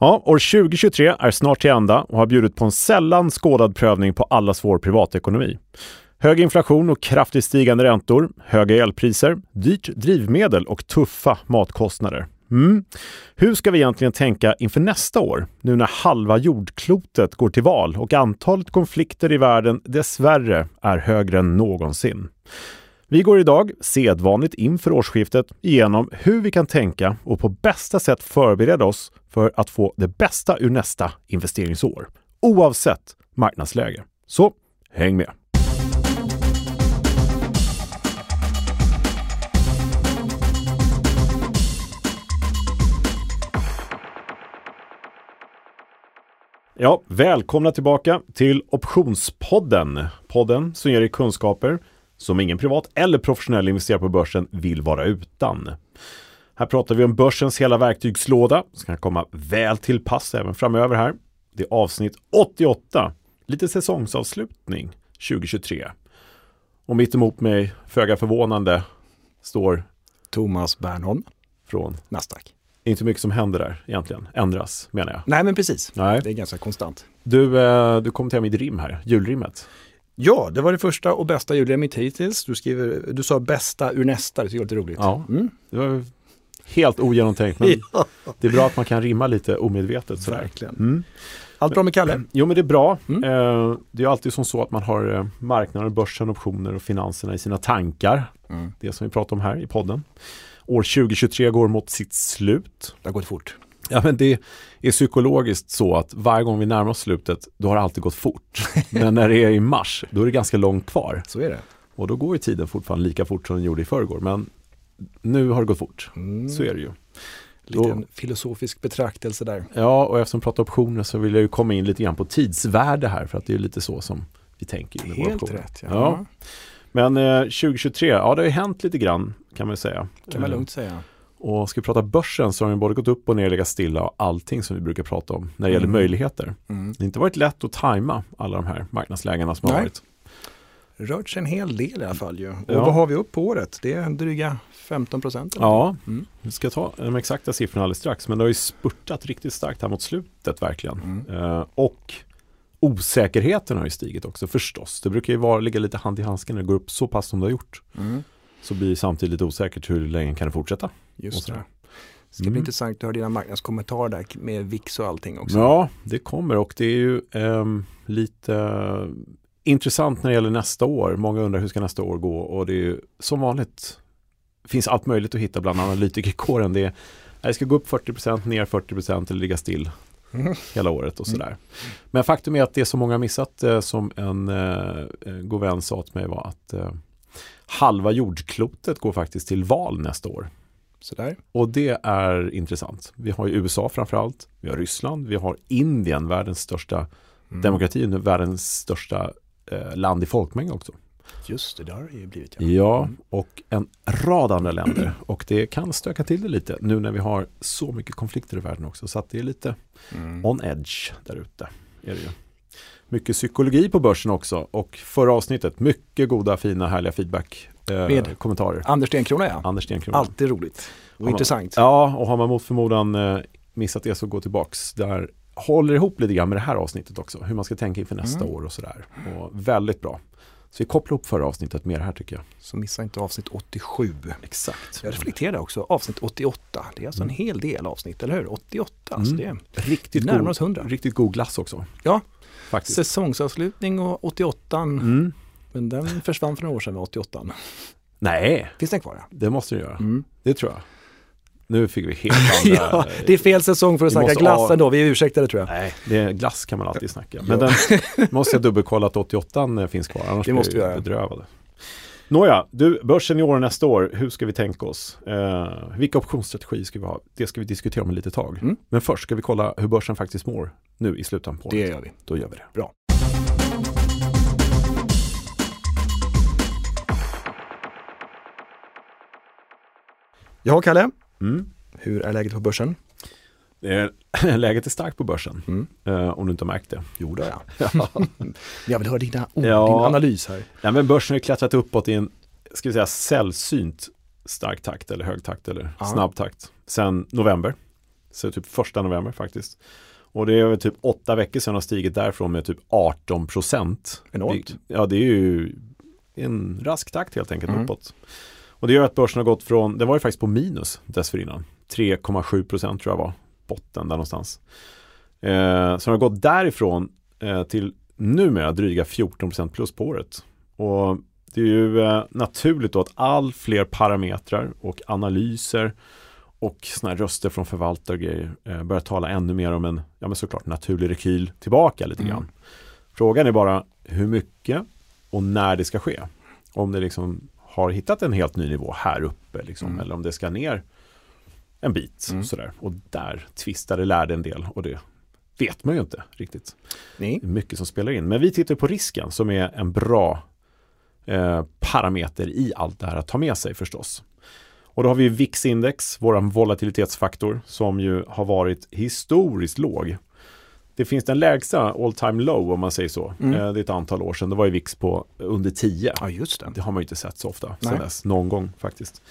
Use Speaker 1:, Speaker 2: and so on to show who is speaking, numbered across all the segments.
Speaker 1: Ja, år 2023 är snart till ända och har bjudit på en sällan skådad prövning på allas vår privatekonomi. Hög inflation och kraftigt stigande räntor, höga elpriser, dyrt drivmedel och tuffa matkostnader. Mm. Hur ska vi egentligen tänka inför nästa år, nu när halva jordklotet går till val och antalet konflikter i världen dessvärre är högre än någonsin? Vi går idag, sedvanligt inför årsskiftet, igenom hur vi kan tänka och på bästa sätt förbereda oss för att få det bästa ur nästa investeringsår, oavsett marknadsläge. Så häng med! Ja, välkomna tillbaka till Optionspodden. Podden som ger dig kunskaper som ingen privat eller professionell investerare på börsen vill vara utan. Här pratar vi om börsens hela verktygslåda som kan komma väl till pass även framöver här. Det är avsnitt 88, lite säsongsavslutning 2023. Och mitt emot mig, föga förvånande, står
Speaker 2: Thomas Bernholm
Speaker 1: från
Speaker 2: Nasdaq.
Speaker 1: Inte mycket som händer där egentligen, ändras menar jag.
Speaker 2: Nej men precis,
Speaker 1: Nej.
Speaker 2: det är ganska konstant.
Speaker 1: Du, eh, du kom till mitt rim här, julrimmet.
Speaker 2: Ja, det var det första och bästa julrimmet hittills. Du, skriver, du sa bästa ur nästa, det tycker jag är lite roligt.
Speaker 1: Ja.
Speaker 2: Mm.
Speaker 1: Det var helt ogenomtänkt, men
Speaker 2: Ja,
Speaker 1: det är bra att man kan rimma lite omedvetet. Sådär.
Speaker 2: verkligen.
Speaker 1: Mm.
Speaker 2: Allt bra med Kalle?
Speaker 1: Jo, men det är bra.
Speaker 2: Mm.
Speaker 1: Eh, det är alltid som så att man har eh, marknaden, börsen, optioner och finanserna i sina tankar.
Speaker 2: Mm.
Speaker 1: Det som vi pratar om här i podden. År 2023 går mot sitt slut.
Speaker 2: Det har gått fort.
Speaker 1: Ja, men det är psykologiskt så att varje gång vi närmar oss slutet, då har det alltid gått fort. Men när det är i mars, då är det ganska långt kvar.
Speaker 2: Så är det.
Speaker 1: Och då går ju tiden fortfarande lika fort som den gjorde i förrgår. Men nu har det gått fort.
Speaker 2: Mm.
Speaker 1: Så är det ju.
Speaker 2: Liten filosofisk betraktelse där.
Speaker 1: Ja, och eftersom vi pratar optioner så vill jag ju komma in lite grann på tidsvärde här. För att det är lite så som vi tänker
Speaker 2: Helt rätt. Ja.
Speaker 1: Ja. Men eh, 2023, ja det har ju hänt lite grann kan man ju säga.
Speaker 2: Kan man
Speaker 1: Eh,
Speaker 2: lugnt säga.
Speaker 1: Och ska vi prata börsen så har den både gått upp och ner, legat stilla och allting som vi brukar prata om när det gäller
Speaker 2: Mm.
Speaker 1: möjligheter.
Speaker 2: Mm.
Speaker 1: Det har inte varit lätt att tajma alla de här marknadslägena som har
Speaker 2: Nej.
Speaker 1: varit.
Speaker 2: Rört sig en hel del i alla fall ju. Och
Speaker 1: Ja.
Speaker 2: vad har vi upp på året? Det är en dryga 15 procent.
Speaker 1: Ja,
Speaker 2: Mm.
Speaker 1: vi ska ta de exakta siffrorna alldeles strax. Men det har ju spurtat riktigt starkt här mot slutet verkligen.
Speaker 2: Mm.
Speaker 1: Eh, och osäkerheten har ju stigit också förstås. Det brukar ju vara, ligga lite hand i handsken när det går upp så pass som det har gjort.
Speaker 2: Mm.
Speaker 1: Så blir det samtidigt lite osäkert hur länge kan det fortsätta.
Speaker 2: Just det. Det ska bli
Speaker 1: Mm.
Speaker 2: intressant att höra dina marknadskommentarer där med VIX och allting också.
Speaker 1: Ja, det kommer och det är ju ehm, lite eh, intressant när det gäller nästa år. Många undrar hur ska nästa år gå och det är ju som vanligt finns allt möjligt att hitta bland analytikerkåren. Det, är, det ska gå upp 40%, ner 40% eller ligga still
Speaker 2: Mm.
Speaker 1: hela året och
Speaker 2: Mm.
Speaker 1: sådär. Men faktum är att det som många har missat eh, som en eh, eh, god vän sa till mig var att eh, halva jordklotet går faktiskt till val nästa år.
Speaker 2: Sådär.
Speaker 1: Och det är intressant. Vi har ju USA framförallt, vi har Ryssland, vi har Indien, världens största
Speaker 2: Mm.
Speaker 1: demokrati, nu världens största eh, land i folkmängd också.
Speaker 2: Just det, det har det ju blivit ja.
Speaker 1: Ja,
Speaker 2: Mm.
Speaker 1: och en rad andra länder. Och det kan stöka till det lite nu när vi har så mycket konflikter i världen också. Så att det är lite
Speaker 2: Mm.
Speaker 1: on edge där ute. Är det ju. Mycket psykologi på börsen också. Och förra avsnittet, mycket goda, fina, härliga feedback. Eh,
Speaker 2: Med?
Speaker 1: kommentarer.
Speaker 2: Anders Stenkrona ja.
Speaker 1: Anders Stenkrona.
Speaker 2: Alltid roligt och
Speaker 1: Ja.
Speaker 2: intressant.
Speaker 1: Ja, och har man mot förmodan eh, missat det så gå tillbaks. Där håller ihop lite grann med det här avsnittet också. Hur man ska tänka inför nästa
Speaker 2: Mm.
Speaker 1: år och sådär. Och väldigt bra. Så vi kopplar ihop förra avsnittet med det här tycker jag.
Speaker 2: Så missa inte avsnitt 87.
Speaker 1: Exakt.
Speaker 2: Jag reflekterade också, avsnitt 88. Det är alltså en
Speaker 1: Mm.
Speaker 2: hel del avsnitt, eller hur? 88, alltså det
Speaker 1: Mm.
Speaker 2: är
Speaker 1: Riktigt
Speaker 2: närmar
Speaker 1: god,
Speaker 2: oss 100.
Speaker 1: riktigt god glass också.
Speaker 2: Ja.
Speaker 1: Faktiskt.
Speaker 2: Säsongsavslutning och 88,
Speaker 1: Mm.
Speaker 2: Men den försvann för några år sedan med 88.
Speaker 1: Nej,
Speaker 2: Finns den kvar? Ja?
Speaker 1: det måste du göra.
Speaker 2: Mm.
Speaker 1: Det tror jag. Nu fick vi helt andra...
Speaker 2: ja, det är fel säsong för att
Speaker 1: Vi
Speaker 2: snacka glass ändå, vi är ursäktade tror jag.
Speaker 1: Nej, det är glass kan man alltid snacka. Men den måste jag dubbelkolla att 88 finns kvar. Annars
Speaker 2: Det måste
Speaker 1: blir
Speaker 2: vi göra.
Speaker 1: bedrövad. Nåja, du, börsen i år och nästa år, hur ska vi tänka oss? Eh, vilka optionsstrategier ska vi ha? Det ska vi diskutera om ett litet tag.
Speaker 2: Mm.
Speaker 1: Men först ska vi kolla hur börsen faktiskt mår nu i slutändan på
Speaker 2: Det
Speaker 1: året.
Speaker 2: gör vi.
Speaker 1: Då gör vi det.
Speaker 2: Bra. Ja, Kalle.
Speaker 1: Mm.
Speaker 2: Hur är läget på börsen?
Speaker 1: Läget är starkt på börsen,
Speaker 2: Mm.
Speaker 1: eh, om du inte har märkt det.
Speaker 2: Jo, det är jag. Jag vill höra dina ord,
Speaker 1: Ja.
Speaker 2: din analys här.
Speaker 1: Nej, men börsen har klättrat uppåt i en ska vi säga, sällsynt stark takt eller hög takt eller
Speaker 2: Ja.
Speaker 1: snabb takt sedan november. Så typ första november faktiskt. Och det är typ åtta veckor sedan har stigit därifrån med typ 18 procent.
Speaker 2: Enormt.
Speaker 1: Ja, det är ju en rask takt helt enkelt
Speaker 2: Mm.
Speaker 1: uppåt. Och det gör att börsen har gått från, det var ju faktiskt på minus dessförinnan. 3,7 procent tror jag var botten där någonstans. Eh, så den har gått därifrån eh, till numera dryga 14 procent plus på året. Och det är ju eh, naturligt då att all fler parametrar och analyser och sådana här röster från förvaltare och grejer eh, börjar tala ännu mer om en, ja men såklart naturlig rekyl tillbaka lite
Speaker 2: Mm.
Speaker 1: grann. Frågan är bara hur mycket och när det ska ske. Om det liksom har hittat en helt ny nivå här uppe liksom,
Speaker 2: Mm.
Speaker 1: eller om det ska ner en bit.
Speaker 2: Mm.
Speaker 1: Sådär. Och där tvistade lärde en del och det vet man ju inte riktigt.
Speaker 2: Nej.
Speaker 1: Det är mycket som spelar in. Men vi tittar på risken som är en bra eh, parameter i allt det här att ta med sig förstås. Och då har vi VIX-index, våran volatilitetsfaktor, som ju har varit historiskt låg. Det finns den lägsta all time low om man säger så.
Speaker 2: Mm.
Speaker 1: Eh, det är ett antal år sedan. Det var ju VIX på under 10.
Speaker 2: Ja, just det.
Speaker 1: Det har man ju inte sett så ofta sedan dess, någon gång faktiskt.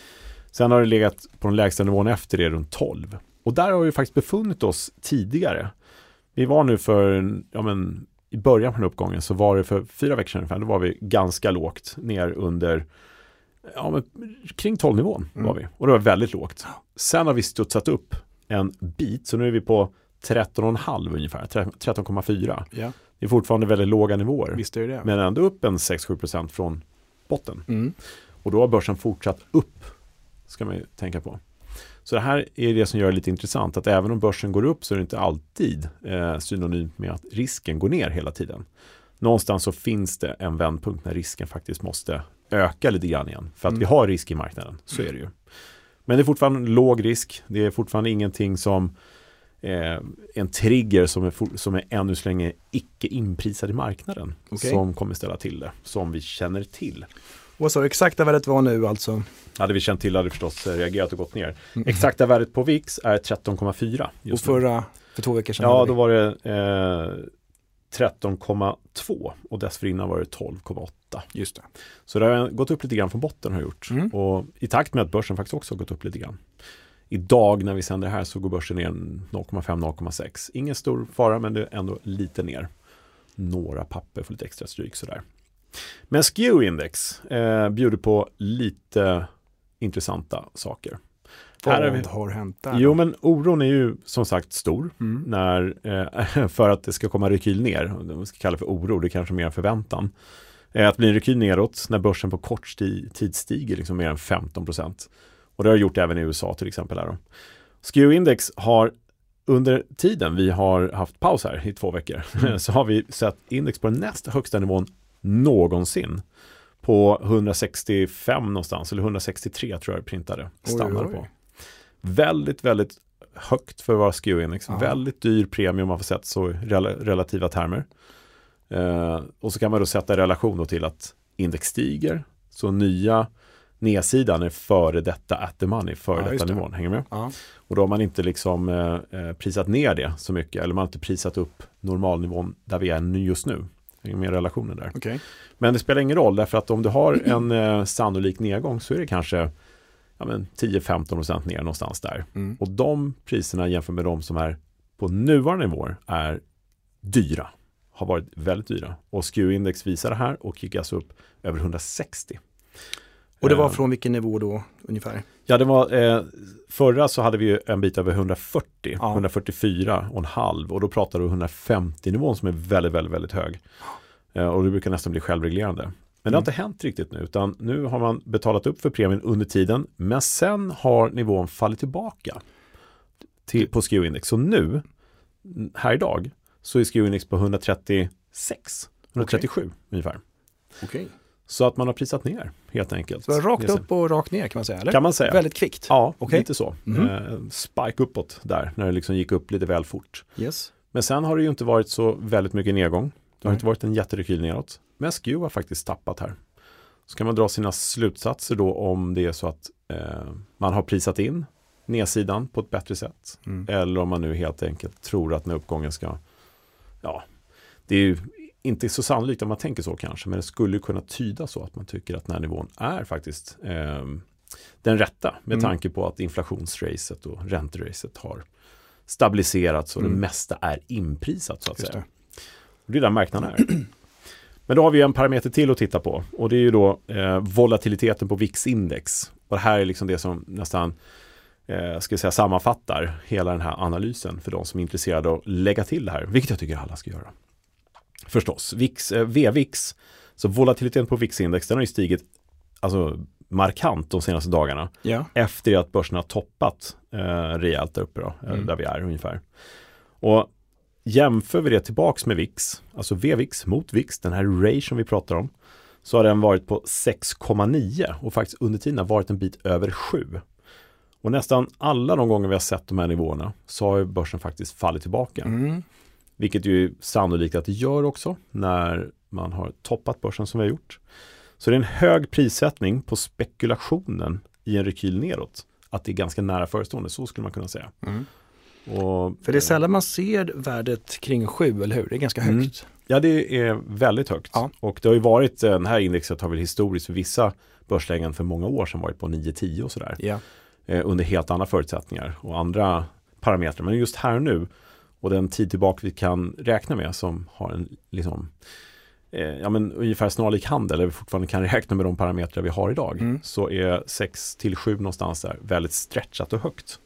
Speaker 1: Sen har det legat på den lägsta nivån efter det runt 12. Och där har vi faktiskt befunnit oss tidigare. Vi var nu för, ja men i början på den uppgången så var det för fyra veckor sedan ungefär, då var vi ganska lågt ner under, ja men kring 12 nivån
Speaker 2: Mm.
Speaker 1: var vi. Och det var väldigt lågt. Sen har vi studsat upp en bit, så nu är vi på 13,5 ungefär, 13,4.
Speaker 2: Ja,
Speaker 1: Det är fortfarande väldigt låga nivåer.
Speaker 2: visst är det.
Speaker 1: Men ändå upp en 6-7% från botten.
Speaker 2: Mm.
Speaker 1: Och då har börsen fortsatt upp, ska man ju tänka på. Så det här är det som gör det lite intressant, att även om börsen går upp så är det inte alltid eh, synonymt med att risken går ner hela tiden. Någonstans så finns det en vändpunkt när risken faktiskt måste öka lite grann igen. För att
Speaker 2: Mm.
Speaker 1: vi har risk i marknaden, så är det ju. Men det är fortfarande låg risk, det är fortfarande ingenting som eh, en trigger som är, som är ännu så länge icke inprisad i marknaden.
Speaker 2: Okej.
Speaker 1: Som kommer ställa till det, som vi känner till.
Speaker 2: Vad sa du exakta värdet var nu alltså?
Speaker 1: Hade vi känt till hade vi förstås reagerat och gått ner.
Speaker 2: Mm.
Speaker 1: Exakta värdet på VIX är 13,4
Speaker 2: Och förra, för två veckor sedan?
Speaker 1: Ja, då var det eh, 13,2 och dessförinnan var det 12,8.
Speaker 2: Just det.
Speaker 1: Så det har gått upp lite grann från botten har gjort.
Speaker 2: Mm.
Speaker 1: Och i takt med att börsen faktiskt också har gått upp lite grann. Idag när vi sänder det här så går börsen ner 0,5-0,6. Ingen stor fara men det är ändå lite ner. Några papper för lite extra stryk sådär. Men SKEW-index eh, bjuder på lite intressanta saker. Här
Speaker 2: Vad
Speaker 1: vi-
Speaker 2: har hänt där?
Speaker 1: Jo men oron är ju som sagt stor
Speaker 2: Mm.
Speaker 1: när, eh, för att det ska komma rekyl ner. Det man ska kalla det för oro, det är kanske mer en förväntan. Eh, att bli en rekyl neråt när börsen på kort tid stiger liksom mer än 15 procent. Och det har gjort även i USA till exempel. Här då. SKEW-index har under tiden vi har haft paus här i två veckor så har vi sett index på den näst högsta nivån någonsin på 165 någonstans, eller 163 tror jag det printade, stannade på. Väldigt, väldigt högt för att vara SKEW-index.
Speaker 2: Ja.
Speaker 1: Väldigt dyr premie om man får sett så i rela- relativa termer. Eh, och så kan man då sätta relation då till att index stiger, så nya nedsidan är före detta at the money, före
Speaker 2: Ja,
Speaker 1: detta
Speaker 2: det.
Speaker 1: nivån. Hänger med?
Speaker 2: Ja.
Speaker 1: Och då har man inte liksom eh, eh, prisat ner det så mycket, eller man har inte prisat upp normalnivån där vi är just nu. Hänger med relationen där.
Speaker 2: Okej.
Speaker 1: Men det spelar ingen roll därför att om du har en eh, sannolik nedgång så är det kanske ja, men 10-15% ner någonstans där.
Speaker 2: Mm.
Speaker 1: Och de priserna jämfört med de som är på nuvarande nivåer är dyra. Har varit väldigt dyra. Och SKEW-index visar det här och gick alltså upp över 160.
Speaker 2: Och det var
Speaker 1: Eh,
Speaker 2: från vilken nivå då ungefär?
Speaker 1: Ja, det var eh, förra så hade vi ju en bit över 140,
Speaker 2: Ja.
Speaker 1: 144 och en halv och då pratar du 150 nivån som är väldigt, väldigt, väldigt hög. Eh, och det brukar nästan bli självreglerande. Men det har
Speaker 2: Mm.
Speaker 1: inte hänt riktigt nu, utan nu har man betalat upp för premien under tiden, men sen har nivån fallit tillbaka till, på SKEW-index. Så nu, här idag, så är SKEW-index på 136, 137 ungefär.
Speaker 2: Okej.
Speaker 1: Så att man har prisat ner helt enkelt.
Speaker 2: Så rakt upp och rakt ner kan man säga, eller?
Speaker 1: Kan man säga.
Speaker 2: Väldigt kvickt.
Speaker 1: Ja,
Speaker 2: Okej.
Speaker 1: lite så. Eh, spike uppåt där, när det liksom gick upp lite väl fort.
Speaker 2: Yes.
Speaker 1: Men sen har det ju inte varit så väldigt mycket nedgång. Det har
Speaker 2: Nej.
Speaker 1: inte varit en jätterekyl neråt. Men SKEW har faktiskt tappat här. Så kan man dra sina slutsatser då om det är så att eh, man har prisat in nedsidan på ett bättre sätt.
Speaker 2: Mm.
Speaker 1: Eller om man nu helt enkelt tror att den här uppgången ska, ja, det är ju inte så sannolikt om man tänker så kanske, men det skulle kunna tyda så att man tycker att den här nivån är faktiskt eh, den rätta med
Speaker 2: Mm.
Speaker 1: tanke på att inflationsracet och ränteracet har stabiliserats och
Speaker 2: Mm.
Speaker 1: det mesta är inprisat så att
Speaker 2: Just
Speaker 1: säga.
Speaker 2: det.
Speaker 1: Det är där marknaden är. Men då har vi en parameter till att titta på och det är ju då eh, volatiliteten på VIX-index. Och det här är liksom det som nästan eh, ska jag säga, sammanfattar hela den här analysen för de som är intresserade av att lägga till det här, vilket jag tycker alla ska göra. Förstås, VIX, eh, VVIX, så volatiliteten på VIX-index den har ju stigit alltså, markant de senaste dagarna
Speaker 2: Ja.
Speaker 1: efter att börsen har toppat eh, rejält där uppe då, eh,
Speaker 2: Mm.
Speaker 1: där vi är ungefär. Och jämför vi det tillbaks med VIX, alltså VVIX mot VIX, den här som vi pratar om, så har den varit på 6,9 och faktiskt under tiden har varit en bit över 7. Och nästan alla de gånger vi har sett de här nivåerna så har börsen faktiskt fallit tillbaka.
Speaker 2: Mm.
Speaker 1: Vilket ju är sannolikt att det gör också när man har toppat börsen som vi har gjort. Så det är en hög prissättning på spekulationen i en rekyl neråt. Att det är ganska nära förestående, så skulle man kunna säga.
Speaker 2: Mm.
Speaker 1: Och,
Speaker 2: För det är sällan man ser värdet kring 7, eller hur? Det är ganska
Speaker 1: Mm.
Speaker 2: högt.
Speaker 1: Ja, det är väldigt högt.
Speaker 2: Ja.
Speaker 1: Och det har ju varit, eh, det här indexet har väl historiskt för vissa börslägen för många år sedan varit på 9-10 och sådär.
Speaker 2: Ja.
Speaker 1: eh, under helt andra förutsättningar och andra parametrar. Men just här nu och den tid tillbaka vi kan räkna med som har en liksom, eh, ja, men ungefär snarlik handel, eller vi fortfarande kan räkna med de parametrar vi har idag,
Speaker 2: Mm.
Speaker 1: så är 6 till 7 någonstans där väldigt stretchat och högt.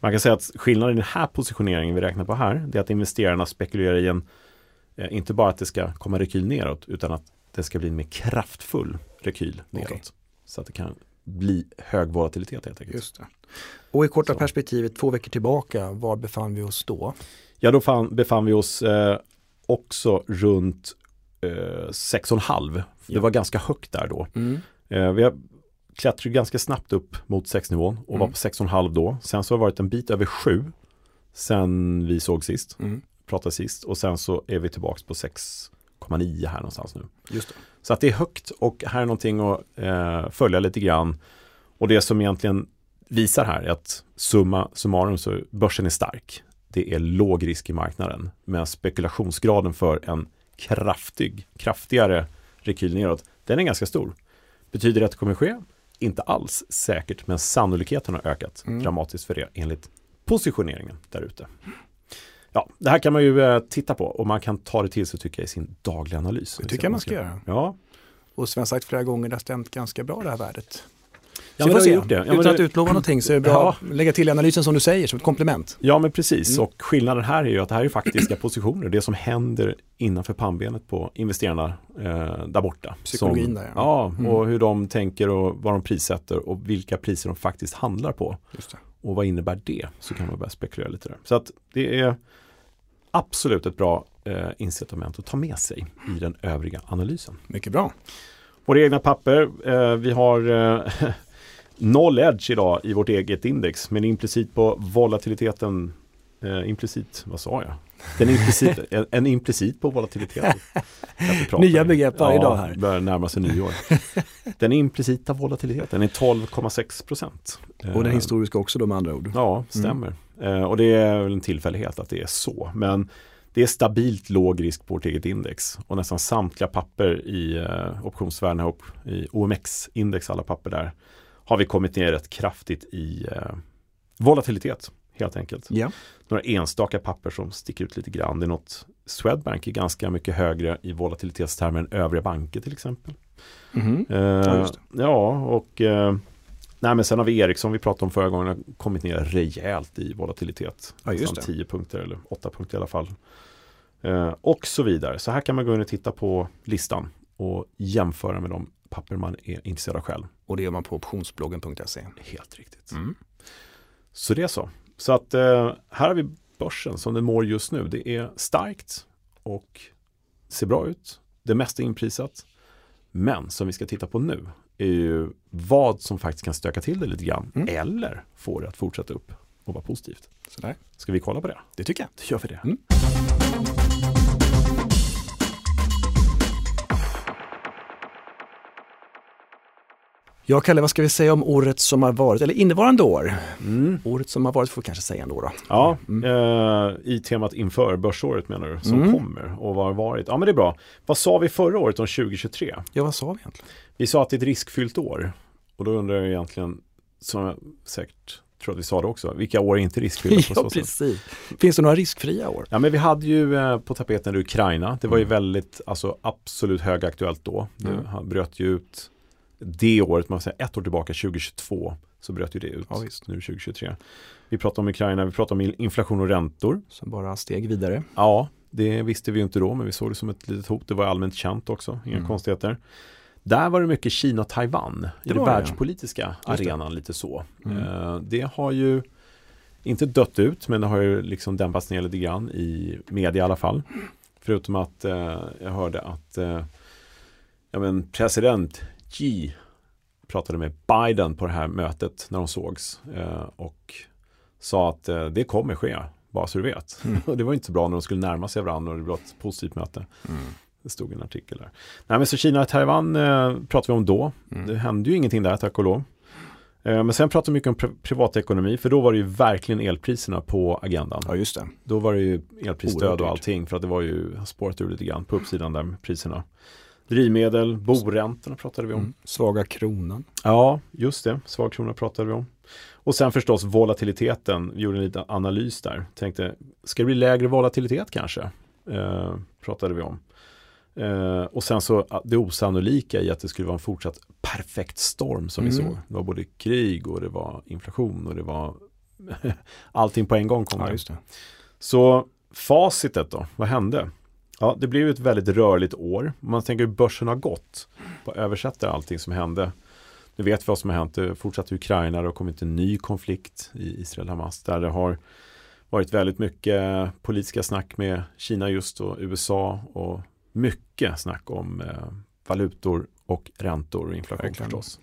Speaker 1: Man kan säga att skillnaden i den här positioneringen vi räknar på här, det är att investerarna spekulerar i en, eh, inte bara att det ska komma rekyl neråt, utan att det ska bli en mer kraftfull rekyl neråt.
Speaker 2: Okej.
Speaker 1: Så att det kan bli hög volatilitet helt enkelt.
Speaker 2: Just det. Och i korta
Speaker 1: Så.
Speaker 2: perspektivet, två veckor tillbaka, var befann vi oss då?
Speaker 1: Ja, då fann, befann vi oss eh, också runt eh, 6,5. Det
Speaker 2: Ja.
Speaker 1: var ganska högt där då.
Speaker 2: Mm.
Speaker 1: Eh, vi har klättrat ganska snabbt upp mot 6-nivån och var
Speaker 2: Mm.
Speaker 1: på 6,5 då. Sen så har det varit en bit över 7 sen vi såg sist,
Speaker 2: Mm.
Speaker 1: pratade sist och sen så är vi tillbaka på 6,9 här någonstans nu.
Speaker 2: Just det.
Speaker 1: Så att det är högt och här är någonting att eh, följa lite grann. Och det som egentligen visar här är att summa summarum så börsen är stark. Det är låg risk i marknaden. Men spekulationsgraden för en kraftig, kraftigare rekyl neråt, den är ganska stor. Betyder det att det kommer ske? Inte alls säkert, men sannolikheten har ökat
Speaker 2: Mm.
Speaker 1: dramatiskt för det enligt positioneringen där ute. Ja, det här kan man ju eh, titta på och man kan ta det till sig tycker jag i sin dagliga analys.
Speaker 2: Det tycker jag man ska göra.
Speaker 1: Ja,
Speaker 2: Och som jag sagt flera gånger, det har stämt ganska bra det här värdet.
Speaker 1: Ja,
Speaker 2: Så
Speaker 1: men det har gjort det. Ja, men
Speaker 2: Utan att
Speaker 1: det-
Speaker 2: utlova någonting så är det bra
Speaker 1: Ja.
Speaker 2: att lägga till analysen som du säger, som ett komplement.
Speaker 1: Ja men precis
Speaker 2: Mm.
Speaker 1: och skillnaden här är ju att det här är faktiska positioner. Det som händer innanför pannbenet på investerarna eh, där borta.
Speaker 2: Psykologin
Speaker 1: som,
Speaker 2: där, ja.
Speaker 1: ja.
Speaker 2: Mm.
Speaker 1: och hur de tänker och vad de prissätter och vilka priser de faktiskt handlar på. Och vad innebär det? Så kan man börja spekulera lite där. Så att det är absolut ett bra eh, incitament att ta med sig i den övriga analysen.
Speaker 2: Mycket bra.
Speaker 1: Våra egna papper, eh, vi har eh, noll edge idag i vårt eget index, men implicit på volatiliteten, eh, implicit, vad sa jag? Den implicit, en, en implicit på volatiliteten.
Speaker 2: Nya begrepp varje
Speaker 1: ja,
Speaker 2: dag här.
Speaker 1: börjar närma sig nyår. Den implicita volatiliteten är 12,6 procent.
Speaker 2: Och den historiska också då med andra ord.
Speaker 1: Ja, stämmer. Eh, och det är väl en tillfällighet att det är så. Men det är stabilt låg risk på vårt eget index. Och nästan samtliga papper i eh, optionsvärdena och i OMX-index, alla papper där, har vi kommit ner rätt kraftigt i eh, volatilitet. Helt enkelt.
Speaker 2: Ja.
Speaker 1: Några enstaka papper som sticker ut lite grann. Det är något Swedbank är ganska mycket högre i volatilitetstermer än övriga banker till exempel.
Speaker 2: Mhm.
Speaker 1: Eh,
Speaker 2: Ja,
Speaker 1: ja, och eh, nej, men sen har vi Ericsson vi pratade om förra gången har kommit ner rejält i volatilitet.
Speaker 2: Ja, just det.
Speaker 1: 10 punkter eller 8 punkter i alla fall. Eh, och så vidare. Så här kan man gå in och titta på listan och jämföra med de papper man är intresserad av själv.
Speaker 2: Och det gör man på optionsbloggen.se.
Speaker 1: Helt riktigt.
Speaker 2: Mm.
Speaker 1: Så det är så. Så att eh, här har vi börsen som den mår just nu. Det är starkt och ser bra ut. Det mesta är inprisat. Men som vi ska titta på nu är ju vad som faktiskt kan stöka till det lite grann.
Speaker 2: Mm.
Speaker 1: Eller få det att fortsätta upp och vara positivt.
Speaker 2: Sådär.
Speaker 1: Ska vi kolla på det?
Speaker 2: Det tycker jag.
Speaker 1: Då gör vi det.
Speaker 2: Mm. Ja, Kalle, vad ska vi säga om året som har varit, eller innevarande år?
Speaker 1: Mm.
Speaker 2: Året som har varit får vi kanske säga ändå då.
Speaker 1: Ja,
Speaker 2: Mm.
Speaker 1: eh, i temat inför börsåret menar du, som
Speaker 2: Mm.
Speaker 1: kommer och vad har varit. Ja men det är bra. Vad sa vi förra året om 2023?
Speaker 2: Ja, vad sa vi egentligen?
Speaker 1: Vi sa att det är ett riskfyllt år och då undrar jag egentligen, som jag säkert tror att vi sa det också. Vilka år är inte riskfyllda på
Speaker 2: ja,
Speaker 1: så sätt?
Speaker 2: precis. Finns det några riskfria år?
Speaker 1: Ja, men vi hade ju eh, på tapeten Ukraina. Det var ju
Speaker 2: Mm.
Speaker 1: väldigt, alltså absolut högaktuellt då. Det
Speaker 2: Mm.
Speaker 1: bröt ju ut det året, man säger ett år tillbaka, 2022, så bröt ju det ut.
Speaker 2: Ja.
Speaker 1: Nu 2023. Vi pratar om Ukraina, vi pratar om inflation och räntor.
Speaker 2: Som bara steg vidare.
Speaker 1: Ja, det visste vi ju inte då, men vi såg det som ett litet hot. Det var allmänt känt också, inga
Speaker 2: Mm.
Speaker 1: konstigheter. Där var det mycket Kina och Taiwan i
Speaker 2: Det
Speaker 1: den
Speaker 2: det, ja.
Speaker 1: världspolitiska
Speaker 2: det.
Speaker 1: arenan lite så.
Speaker 2: Mm.
Speaker 1: Eh, Det har ju inte dött ut, men det har ju liksom dämpats ner lite grann i media i alla fall. Förutom att eh, jag hörde att eh, ja, men president Xi pratade med Biden på det här mötet när de sågs eh, och sa att eh, det kommer ske, bara så du vet.
Speaker 2: Mm.
Speaker 1: Det var inte så bra när de skulle närma sig varandra och det var ett positivt möte.
Speaker 2: Mm.
Speaker 1: Det stod en artikel där. Nej men så Kina och Taiwan eh, pratade vi om då.
Speaker 2: Mm.
Speaker 1: Det hände ju ingenting där tack och lov. Eh, men sen pratade vi mycket om pri- privatekonomi för då var det ju verkligen elpriserna på agendan.
Speaker 2: Ja, just det.
Speaker 1: Då var det ju elprisstöd och allting för att det var ju spårat ur lite grann på uppsidan där med priserna. Drivmedel, boräntorna pratade vi om.
Speaker 2: Mm. Svaga kronan.
Speaker 1: Ja, just det. Svag krona pratade vi om. Och sen förstås volatiliteten. Vi gjorde en liten analys där. Tänkte, ska det bli lägre volatilitet kanske? Eh, pratade vi om. Eh, och sen så ah, det osannolika i att det skulle vara en fortsatt perfekt storm som vi
Speaker 2: Mm.
Speaker 1: såg. Det var både krig och det var inflation och det var allting på en gång kom
Speaker 2: Ja,
Speaker 1: det. Så facitet då, vad hände? Ja, det blev ju ett väldigt rörligt år. Man tänker hur börsen har gått, på översätta allting som hände. Nu vet vi vad som har hänt. Det fortsatte Ukraina, det har kommit en ny konflikt i Israel-Hamas där det har varit väldigt mycket politiska snack med Kina just och USA och mycket snack om eh, valutor och räntor och inflation
Speaker 2: Verkligen.
Speaker 1: förstås.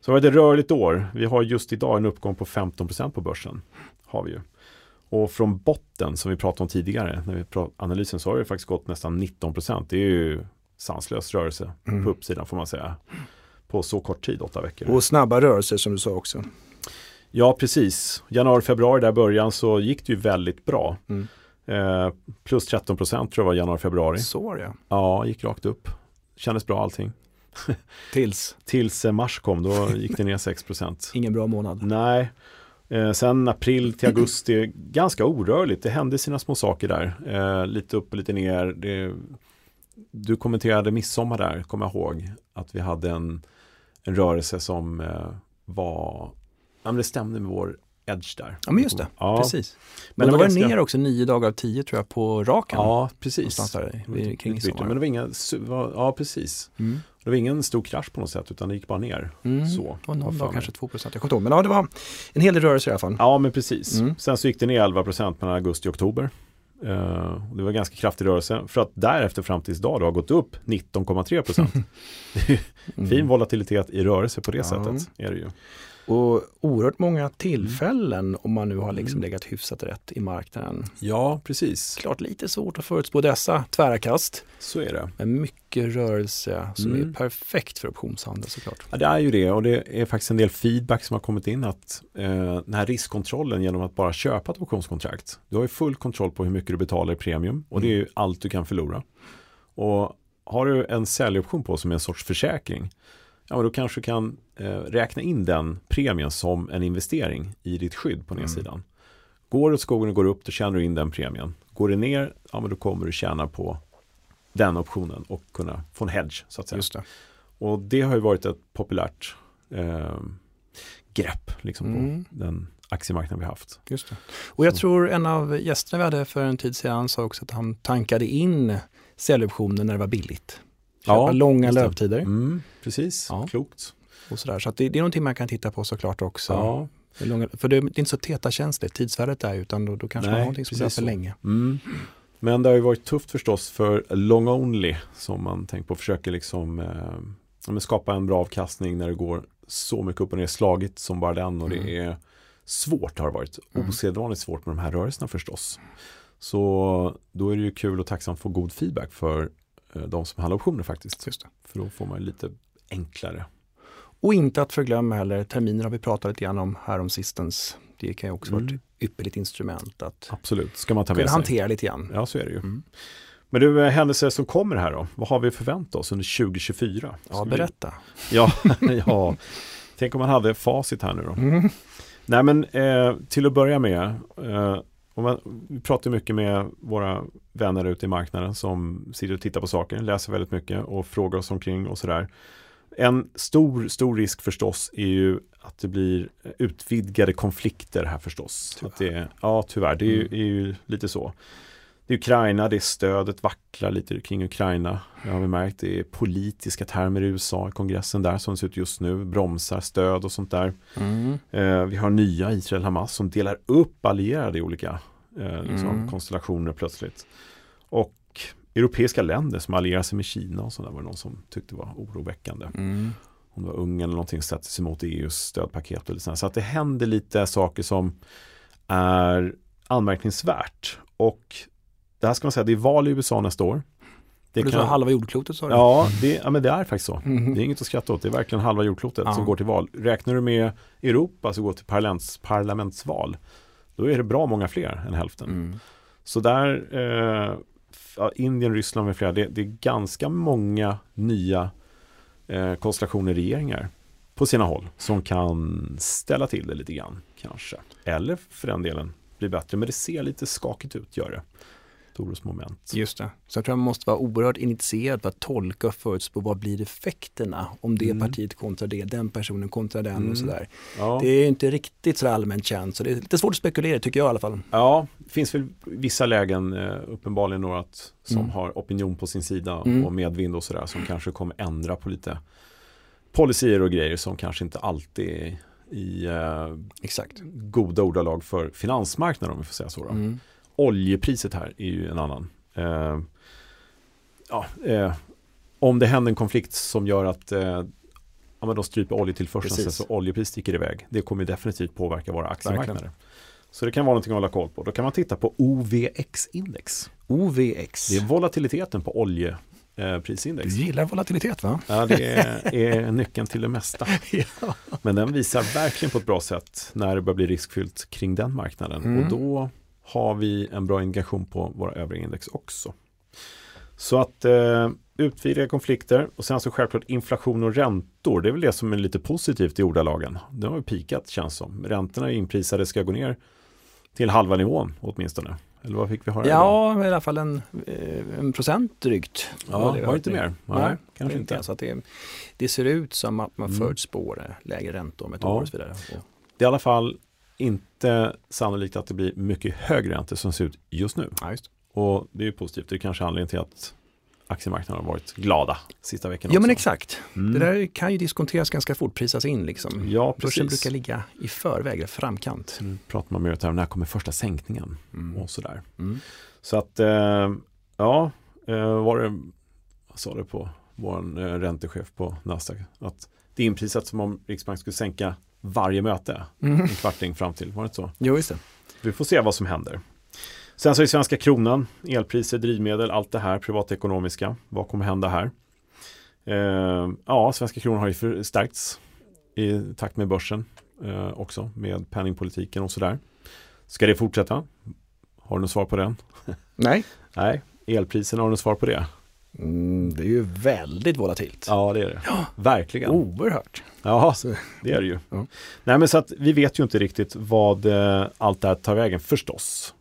Speaker 1: Så det har varit ett rörligt år. Vi har just idag en uppgång på 15% på börsen. Har vi ju. Och från botten som vi pratade om tidigare, när vi pratade analysen så har det faktiskt gått nästan 19%. Det är ju sanslös rörelse
Speaker 2: Mm.
Speaker 1: på uppsidan får man säga. På så kort tid, åtta veckor.
Speaker 2: Och snabba rörelser som du sa också.
Speaker 1: Ja, precis. Januari, februari där början så gick det ju väldigt bra.
Speaker 2: Mm.
Speaker 1: Eh, plus 13 procent tror jag var januari, februari.
Speaker 2: Så var det
Speaker 1: Ja, gick rakt upp. Kändes bra allting.
Speaker 2: Tills
Speaker 1: Tills eh, mars kom, då gick det ner 6 procent.
Speaker 2: ingen bra månad.
Speaker 1: Nej, eh, sen april till augusti, ganska orörligt. Det hände sina små saker där. Eh, lite upp och lite ner. Det, du kommenterade midsommar där, kommer jag ihåg. Att vi hade en, en rörelse som eh, var, ja men det stämde med vår edge där.
Speaker 2: Ja, men just det.
Speaker 1: Ja,
Speaker 2: Precis.
Speaker 1: Men
Speaker 2: Men då
Speaker 1: var ganska-
Speaker 2: ner också nio dagar av tio tror jag på raken.
Speaker 1: Ja, precis.
Speaker 2: Där vid, kring
Speaker 1: Men det var su- var- ja precis.
Speaker 2: Mm.
Speaker 1: Det var ingen stor krasch på något sätt utan det gick bara ner.
Speaker 2: Mm.
Speaker 1: Så,
Speaker 2: Och någon dag kanske 2 procent. Jag kommer inte ihåg. Men ja, det var en hel del rörelser i alla fall.
Speaker 1: Ja men precis.
Speaker 2: Mm.
Speaker 1: Sen så gick det ner 11 procent mellan augusti och oktober. Och det var ganska kraftig rörelse. För att därefter fram tills idag har gått upp 19,3 procent. Fin volatilitet i rörelse på det
Speaker 2: Ja.
Speaker 1: sättet. Är det ju.
Speaker 2: Och oerhört många tillfällen om man nu har liksom
Speaker 1: Mm.
Speaker 2: legat hyfsat rätt i marknaden.
Speaker 1: Ja precis.
Speaker 2: Klart lite svårt att förutspå dessa tvära kast.
Speaker 1: Så är det.
Speaker 2: Men mycket rörelse som
Speaker 1: Mm.
Speaker 2: är perfekt för optionshandel såklart.
Speaker 1: Ja, det är ju det och det är faktiskt en del feedback som har kommit in att eh, den här riskkontrollen genom att bara köpa ett optionskontrakt. Du har ju full kontroll på hur mycket du betalar i premium och det är ju allt du kan förlora. Och har du en säljoption på som är en sorts försäkring, ja men då kanske du kan eh, räkna in den premien som en investering i ditt skydd på
Speaker 2: Mm.
Speaker 1: nedsidan. Går det åt skogen och går upp, då tjänar du in den premien. Går det ner, ja men då kommer du tjäna på den optionen och kunna få en hedge så att säga.
Speaker 2: Det.
Speaker 1: Och det har ju varit ett populärt eh, grepp liksom,
Speaker 2: Mm.
Speaker 1: på den aktiemarknaden vi haft.
Speaker 2: Just det. Och jag
Speaker 1: Så.
Speaker 2: tror en av gästerna vi hade för en tid sedan sa också att han tankade in säljoptioner när det var billigt. Köpa
Speaker 1: Ja,
Speaker 2: långa löptider
Speaker 1: Mm, precis,
Speaker 2: Ja.
Speaker 1: klokt.
Speaker 2: och sådär. Så det, det är någonting man kan titta på såklart också.
Speaker 1: Ja.
Speaker 2: Det är Långa, för det, det är inte så teta-känsligt, tidsvärdet där, utan då, då kanske
Speaker 1: Nej,
Speaker 2: man har någonting som löper länge.
Speaker 1: Mm. Men det har ju varit tufft förstås för long only som man tänker på försöker liksom eh, skapa en bra avkastning när det går så mycket upp och ner slagigt som bara den och det är svårt har det varit.
Speaker 2: Mm.
Speaker 1: Osedvanligt svårt med de här rörelserna förstås. Så då är det ju kul och tacksamt att få god feedback för de som handlar optioner faktiskt.
Speaker 2: Just det.
Speaker 1: För då får man lite enklare.
Speaker 2: Och inte att förglömma heller, terminer har vi pratat lite grann om här om sistens. Det kan ju också vara
Speaker 1: Mm.
Speaker 2: ett ypperligt instrument att
Speaker 1: Absolut, ska man ta med sig.
Speaker 2: hantera lite grann.
Speaker 1: Ja, så är det ju.
Speaker 2: Mm.
Speaker 1: Men du, eh, händelser som kommer här då? Vad har vi förväntat oss under 2024?
Speaker 2: Ja,
Speaker 1: Ska vi-
Speaker 2: berätta.
Speaker 1: Ja, ja. Tänk om man hade facit här nu då.
Speaker 2: Mm.
Speaker 1: Nej men eh, till att börja med, eh, man, vi pratar mycket med våra vänner ute i marknaden som sitter och tittar på saker, läser väldigt mycket och frågar oss omkring och sådär. En stor, stor risk förstås är ju att det blir utvidgade konflikter här förstås. Tyvärr. Att det, ja, tyvärr. Det är, mm. är ju lite så. Det är Ukraina, det är stödet vacklar lite kring Ukraina. Det har vi märkt. Det är politiska termer i USA, kongressen där som ser ut just nu. Bromsar stöd och sånt där. Mm. Eh, vi har nya Israel-Hamas som delar upp allierade i olika eh, liksom, mm. konstellationer plötsligt. Och europeiska länder som allierar sig med Kina och sådär var det någon som tyckte var oroväckande. Mm. Om det var Ungern eller någonting sätter sig mot EUs stödpaket. Eller sådär. Så att det händer lite saker som är anmärkningsvärt. Och det här ska man säga, det är val i USA nästa år.
Speaker 2: Det du kan... sa halva jordklotet sa
Speaker 1: du? Ja, det, ja, men det är faktiskt så. Mm. Det är inget att skratta åt. Det är verkligen halva jordklotet ja. som går till val. Räknar du med Europa som går till parlaments, parlamentsval, då är det bra många fler än hälften. Mm. Så där, eh, Indien, Ryssland med flera, det, det, är ganska många nya eh, konstellationer regeringar på sina håll som kan ställa till det lite grann kanske. Eller för den delen bli bättre, men det ser lite skakigt ut, gör det orosmoment.
Speaker 2: Just det. Så jag tror man måste vara oerhört initierad för att tolka och förutspå vad blir effekterna om det mm. partiet kontra det, den personen kontra den mm. och sådär. Ja. Det är inte riktigt så allmänt känt så det är lite svårt att spekulera tycker jag i alla fall.
Speaker 1: Ja, det finns väl vissa lägen, eh, uppenbarligen några att, som mm. har opinion på sin sida mm. och medvind och sådär som kanske kommer ändra på lite policyer och grejer som kanske inte alltid är i eh, Exakt. goda ordalag för finansmarknaden om vi får säga så. Mm. Oljepriset här är ju en annan. Eh, ja, eh, om det händer en konflikt som gör att eh, ja, men de stryper oljetillförseln så oljepriset sticker iväg. Det kommer definitivt påverka våra aktiemarknader. Verkligen. Så det kan vara någonting att hålla koll på. Då kan man titta på OVX-index.
Speaker 2: OVX.
Speaker 1: Det är volatiliteten på oljeprisindex.
Speaker 2: Du gillar volatilitet va?
Speaker 1: Ja, det är, är nyckeln till det mesta. ja. Men den visar verkligen på ett bra sätt när det börjar bli riskfyllt kring den marknaden. Mm. Och då har vi en bra indikation på våra övriga index också. Så att eh, utvidgade konflikter och sen så självklart inflation och räntor. Det är väl det som är lite positivt i ordalagen. Det har ju pikat känns som. Räntorna är inprisade ska gå ner till halva nivån åtminstone. Eller vad fick vi höra?
Speaker 2: Ja, idag? i alla fall en, eh, en procent drygt.
Speaker 1: Ja, var, det var inte mer? Nej, Nej kanske inte.
Speaker 2: Så det, det, ser ut som att man mm. förutspår lägre räntor om ett ja. år och så vidare.
Speaker 1: Det är i alla fall inte sannolikt att det blir mycket högre räntor som ser ut just nu.
Speaker 2: Ja, just.
Speaker 1: Och det är positivt. Det är kanske anledningen till att aktiemarknaden har varit glada sista veckan.
Speaker 2: Ja också. men exakt. Mm. Det där kan ju diskonteras ganska fort, prisas in liksom.
Speaker 1: Ja, precis. Börsen
Speaker 2: brukar ligga i förväg, framkant.
Speaker 1: Mm, pratar man mer om när kommer första sänkningen mm. och sådär. Mm. Så att, eh, ja, eh, var det, vad sa du på vår eh, räntechef på Nasdaq? Att det är inprisat som om Riksbanken skulle sänka varje möte. Mm. En kvarting fram till, var det inte så?
Speaker 2: Jo, just det.
Speaker 1: Vi får se vad som händer. Sen så är svenska kronan, elpriser, drivmedel, allt det här privatekonomiska. Vad kommer hända här? Eh, ja, svenska kronan har ju förstärkts i takt med börsen eh, också med penningpolitiken och sådär. Ska det fortsätta? Har du något svar på den?
Speaker 2: Nej.
Speaker 1: Nej, elpriserna, har du något svar på det?
Speaker 2: Mm, det är ju väldigt volatilt.
Speaker 1: Ja, det är det. Ja. Verkligen.
Speaker 2: Oerhört.
Speaker 1: Ja, så. det är det ju. Ja. Nej, men så att vi vet ju inte riktigt vad eh, allt det här tar vägen förstås.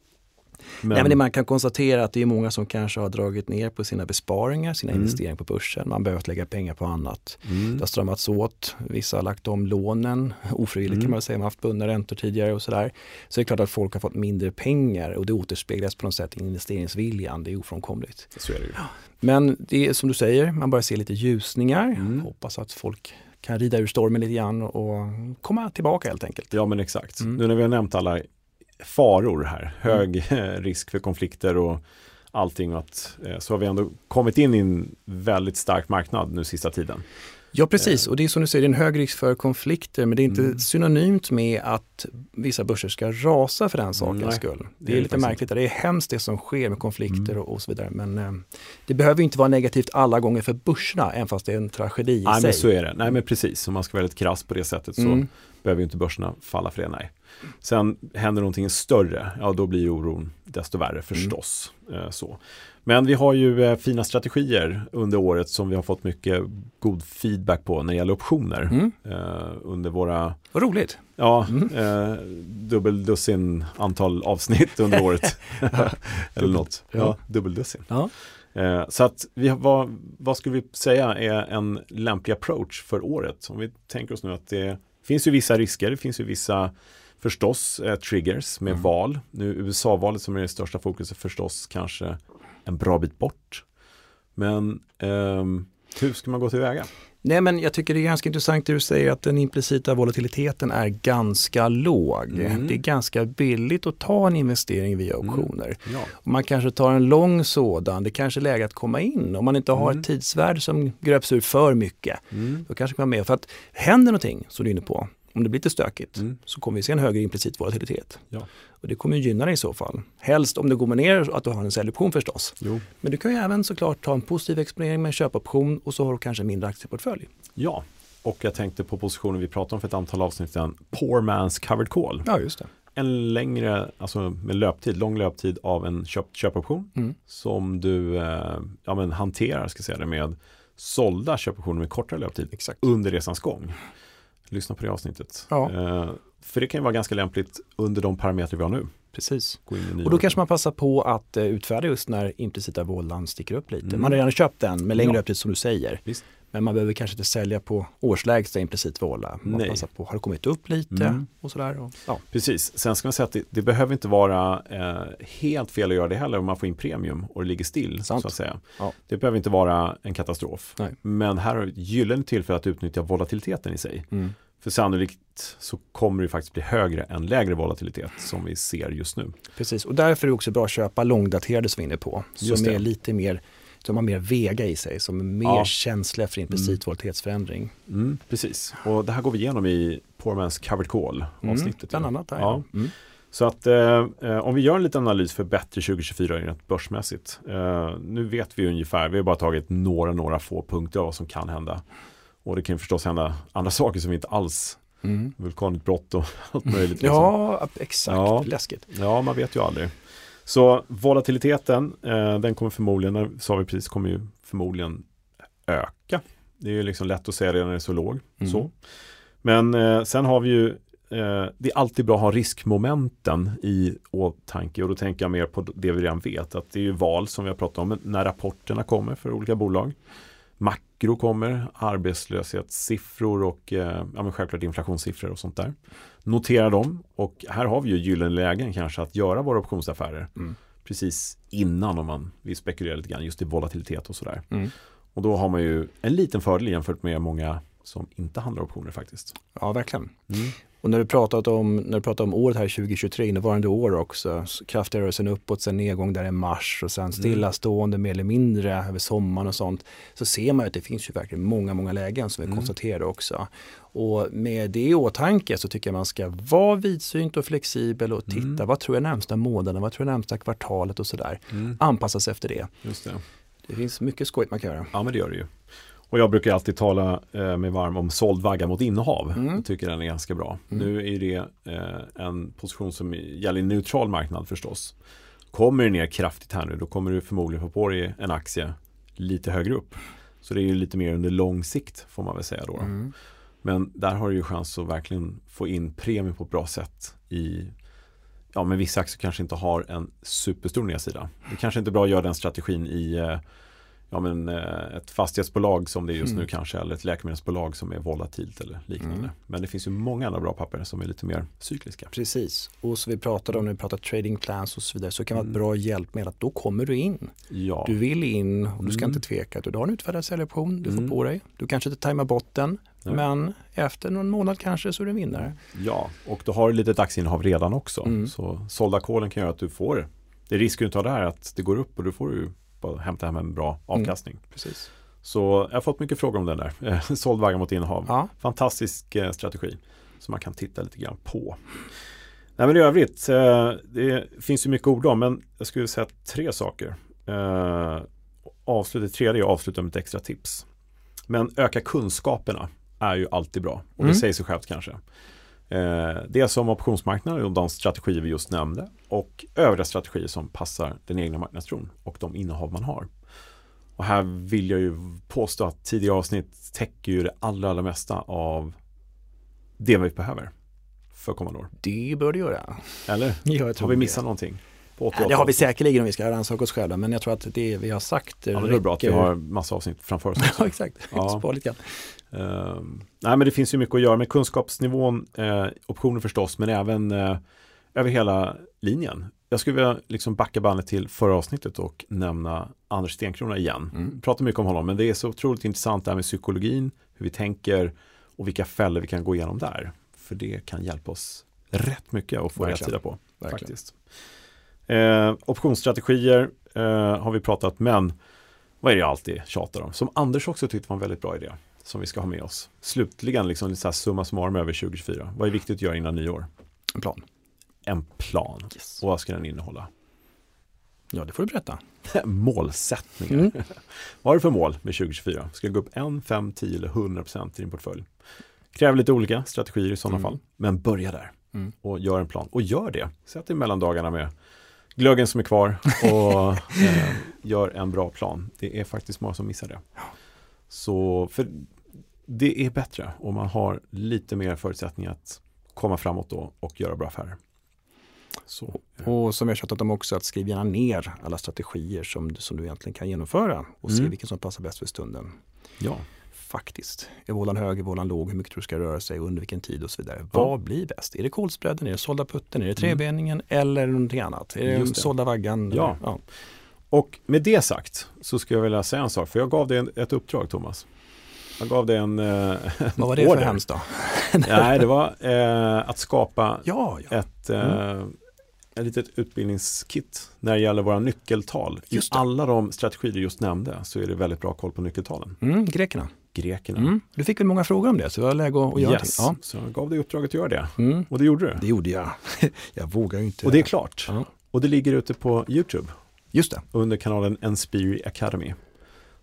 Speaker 2: Men... Nej, men man kan konstatera att det är många som kanske har dragit ner på sina besparingar, sina mm. investeringar på börsen. Man behövt lägga pengar på annat. Mm. Det har strömmats åt. Vissa har lagt om lånen ofrivilligt mm. kan man säga. Man har haft bundna räntor tidigare och sådär. Så det är klart att folk har fått mindre pengar och det återspeglas på något sätt i investeringsviljan. Det är ofrånkomligt.
Speaker 1: Det ju.
Speaker 2: Men det är som du säger, man börjar se lite ljusningar. Mm. Hoppas att folk kan rida ur stormen lite grann och komma tillbaka helt enkelt.
Speaker 1: Ja men exakt. Mm. Nu när vi har nämnt alla faror här, hög mm. risk för konflikter och allting. Att, eh, så har vi ändå kommit in i en väldigt stark marknad nu sista tiden.
Speaker 2: Ja precis, och det är som du säger, det är en hög risk för konflikter men det är inte mm. synonymt med att vissa börser ska rasa för den sakens Nej, skull. Det, det är, lite märkligt, det är hemskt det som sker med konflikter mm. och, och, så vidare men eh, det behöver inte vara negativt alla gånger för börserna även fast det är en tragedi i
Speaker 1: Nej,
Speaker 2: sig.
Speaker 1: Men så är det, Nej men precis, om man ska vara väldigt krass på det sättet så mm. behöver inte börserna falla för det. Nej. Sen händer någonting större, ja då blir oron desto värre förstås. Mm. Så. Men vi har ju eh, fina strategier under året som vi har fått mycket god feedback på när det gäller optioner. Mm. Eh, under våra...
Speaker 2: Vad roligt!
Speaker 1: Ja, mm. eh, dubbeldussin antal avsnitt under året. Eller något. Ja, ja dubbeldussin. Ja. Eh, så att vi, vad, vad skulle vi säga är en lämplig approach för året? Om vi tänker oss nu att det finns ju vissa risker, det finns ju vissa förstås eh, triggers med mm. val. Nu USA-valet som är det största fokuset förstås kanske en bra bit bort. Men eh, hur ska man gå tillväga?
Speaker 2: Nej men jag tycker det är ganska intressant det du säger att den implicita volatiliteten är ganska låg. Mm. Det är ganska billigt att ta en investering via optioner. Mm. Ja. Man kanske tar en lång sådan, det kanske är läge att komma in. Om man inte har mm. ett tidsvärde som gröps ur för mycket, mm. då kanske man är med. För att händer någonting, som du är inne på, om det blir lite stökigt mm. så kommer vi se en högre implicit volatilitet. Ja. Och det kommer gynna dig i så fall. Helst om det går ner att du har en säljoption förstås. Jo. Men du kan ju även såklart ta en positiv exponering med en köpoption och så har du kanske mindre aktieportfölj.
Speaker 1: Ja, och jag tänkte på positionen vi pratade om för ett antal avsnitt sedan, Poor Man's Covered Call.
Speaker 2: Ja, just det.
Speaker 1: En längre, alltså med löptid, lång löptid av en köp, köpoption mm. som du eh, ja, men hanterar, ska säga det, med sålda köpoptioner med kortare löptid Exakt. under resans gång lyssna på det avsnittet. Ja. Eh, för det kan ju vara ganska lämpligt under de parametrar vi har nu.
Speaker 2: Precis. Och då kanske man passar på att uh, utfärda just när implicita vålan sticker upp lite. Mm. Man har redan köpt den med längre ja. öppet som du säger. Visst. Men man behöver kanske inte sälja på årslägsta implicit våla. Man Nej. passar på, har det kommit upp lite mm. och sådär. Och,
Speaker 1: ja. Precis, sen ska man säga att det, det behöver inte vara eh, helt fel att göra det heller om man får in premium och det ligger still. Sant. Så att säga. Ja. Det behöver inte vara en katastrof. Nej. Men här har ett gyllene tillfälle att utnyttja volatiliteten i sig. Mm. För sannolikt så kommer det faktiskt bli högre än lägre volatilitet som vi ser just nu.
Speaker 2: Precis, och därför är det också bra att köpa långdaterade som vi är inne på. Som är lite mer som har mer vega i sig, som är mer ja. känsliga för implicit mm.
Speaker 1: Mm, precis, och det här går vi igenom i Poor Man's Covered Call mm, avsnittet.
Speaker 2: bland annat. Här, ja.
Speaker 1: Mm. Så att eh, eh, om vi gör en liten analys för bättre 2024 rent börsmässigt. Eh, nu vet vi ungefär, vi har bara tagit några, några få punkter av vad som kan hända. Och det kan förstås hända andra saker som vi inte alls Mm. Vulkanutbrott och allt möjligt. Liksom.
Speaker 2: Ja, exakt. Ja. Läskigt.
Speaker 1: Ja, man vet ju aldrig. Så volatiliteten, eh, den kommer förmodligen, sa vi precis, kommer ju förmodligen öka. Det är ju liksom lätt att säga det när det är så låg. Mm. Så. Men eh, sen har vi ju, eh, det är alltid bra att ha riskmomenten i åtanke och då tänker jag mer på det vi redan vet. Att det är ju val som vi har pratat om när rapporterna kommer för olika bolag makro kommer, arbetslöshetssiffror och eh, ja, men självklart inflationssiffror och sånt där. Notera dem och här har vi ju gyllene lägen kanske att göra våra optionsaffärer mm. precis innan om man vill spekulera lite grann just i volatilitet och sådär. Mm. Och då har man ju en liten fördel jämfört med många som inte handlar optioner faktiskt.
Speaker 2: Ja, verkligen. Mm. Och när du pratat om, när du pratar om året här 2023, innevarande år också, kraftig rörelsen uppåt, sen nedgång där i mars och sen mm. stillastående mer eller mindre över sommaren och sånt. Så ser man att det finns ju verkligen många, många lägen som vi mm. konstaterade också. Och med det i åtanke så tycker jag man ska vara vidsynt och flexibel och titta, mm. vad tror jag närmsta månaden, vad tror jag närmsta kvartalet och sådär. Mm. Anpassa sig efter det. Just det. Det finns mycket skojt man kan göra.
Speaker 1: Ja men det gör det ju. Och jag brukar alltid tala eh, mig varm om såld vagga mot innehav. Mm. Jag tycker den är ganska bra. Mm. Nu är det eh, en position som gäller neutral marknad förstås. Kommer det ner kraftigt här nu då kommer du förmodligen få på dig en aktie lite högre upp. Så det är ju lite mer under lång sikt får man väl säga då. Mm. Men där har du ju chans att verkligen få in premie på ett bra sätt i Ja men vissa aktier kanske inte har en superstor nedsida. Det kanske inte är bra att göra den strategin i eh, ja, men, eh, ett fastighetsbolag som det är just mm. nu kanske eller ett läkemedelsbolag som är volatilt eller liknande. Mm. Men det finns ju många andra bra papper som är lite mer cykliska.
Speaker 2: Precis, och så vi pratade om när vi pratade trading plans och så vidare så kan vara ett mm. bra hjälp med att då kommer du in. Ja. Du vill in och du ska mm. inte tveka. Du har en utfärdad säljoption, du får mm. på dig. Du kanske inte tajmar botten Nej. men efter någon månad kanske så är du en vinnare.
Speaker 1: Ja, och då har du lite aktieinnehav redan också. Så sålda kolen kan göra att du får det risken du tar där är att det går upp och då får du och hämta hem en bra mm. avkastning. Mm,
Speaker 2: precis.
Speaker 1: Så jag har fått mycket frågor om den där. Såld vagga mot innehav. Ja. Fantastisk eh, strategi som man kan titta lite grann på. Nej, men i övrigt, eh, det finns ju mycket ord om, men jag skulle säga tre saker. Eh, avsluta, tredje är avsluta med ett extra tips. Men öka kunskaperna är ju alltid bra och det mm. säger sig självt kanske. Eh, det som optionsmarknaden och de strategier vi just nämnde och övriga strategier som passar den egna marknadstron och de innehav man har. Och här vill jag ju påstå att tidigare avsnitt täcker ju det allra, allra mesta av det vi behöver för kommande år.
Speaker 2: Det bör det göra.
Speaker 1: Eller?
Speaker 2: Ja, jag tror
Speaker 1: har vi
Speaker 2: det.
Speaker 1: missat någonting? På 88
Speaker 2: Ja, det har vi säkerligen om vi ska rannsaka oss själva, men jag tror att det vi har sagt
Speaker 1: Ja, men det är bra att vi har massa avsnitt framför oss.
Speaker 2: Ja, exakt.
Speaker 1: Ja.
Speaker 2: Spara lite grann.
Speaker 1: Ehm, nej, men det finns ju mycket att göra med kunskapsnivån, eh, optioner förstås, men även eh, över hela linjen. Jag skulle vilja liksom backa bandet till förra avsnittet och nämna Anders Stenkrona igen.
Speaker 2: Mm.
Speaker 1: Pratar mycket om honom, men det är så otroligt intressant det här med psykologin, hur vi tänker och vilka fällor vi kan gå igenom där. För det kan hjälpa oss rätt mycket att få rätt sida på.
Speaker 2: Verkligen.
Speaker 1: Faktiskt. Eh, optionsstrategier eh, har vi pratat, men vad är det jag alltid tjatar om? Som Anders också tyckte var en väldigt bra idé, som vi ska ha med oss. Slutligen, liksom lite så här summa summarum över 2024. Vad är viktigt att göra innan nyår?
Speaker 2: En plan.
Speaker 1: En plan.
Speaker 2: Yes.
Speaker 1: Och vad ska den innehålla?
Speaker 2: Ja, det får du berätta.
Speaker 1: Målsättningar.
Speaker 2: Mm.
Speaker 1: vad har du för mål med 2024? Ska det gå upp 1, 5, 10 eller 100 procent i din portfölj? Kräver lite olika strategier i sådana
Speaker 2: Mm.
Speaker 1: fall. Men börja där
Speaker 2: Mm.
Speaker 1: och gör en plan. Och gör det. Sätt dig mellan dagarna med glöggen som är kvar och eh, gör en bra plan. Det är faktiskt många som missar det. Så för det är bättre om man har lite mer förutsättningar att komma framåt då och göra bra affärer. Så,
Speaker 2: Och som jag tjatat om också, att skriv gärna ner alla strategier som, som du egentligen kan genomföra och se
Speaker 1: Mm.
Speaker 2: vilken som passar bäst för stunden.
Speaker 1: ja.
Speaker 2: Faktiskt. Är vålan hög, är vålan låg, hur mycket tror du ska röra sig, under vilken tid och så vidare. Vad blir bäst? Är det kolspreaden, är det sålda putten, är det trebeningen eller någonting annat? Är det
Speaker 1: Mm. Just det.
Speaker 2: sålda vaggan?
Speaker 1: Ja.
Speaker 2: Ja.
Speaker 1: Och med det sagt så skulle jag vilja säga en sak, för jag gav dig en- ett uppdrag Thomas. Jag gav dig en eh,
Speaker 2: Vad var det för
Speaker 1: order.
Speaker 2: hemskt då?
Speaker 1: Nej, det var eh, att skapa
Speaker 2: Ja, ja.
Speaker 1: ett, eh, ett litet utbildningskit när det gäller våra nyckeltal. I alla de strategier du just nämnde så är det väldigt bra koll på nyckeltalen.
Speaker 2: Mm, grekerna.
Speaker 1: Grekerna.
Speaker 2: Mm. Du fick väl många frågor om det, så det var läge att, göra
Speaker 1: Yes,
Speaker 2: någonting.
Speaker 1: så jag gav dig uppdraget att göra det.
Speaker 2: Ja. Mm.
Speaker 1: Och det gjorde du.
Speaker 2: Det gjorde jag. jag vågar ju inte.
Speaker 1: Och det är klart.
Speaker 2: Ja.
Speaker 1: Och det ligger ute på YouTube
Speaker 2: Just det.
Speaker 1: under kanalen Enspiri Academy.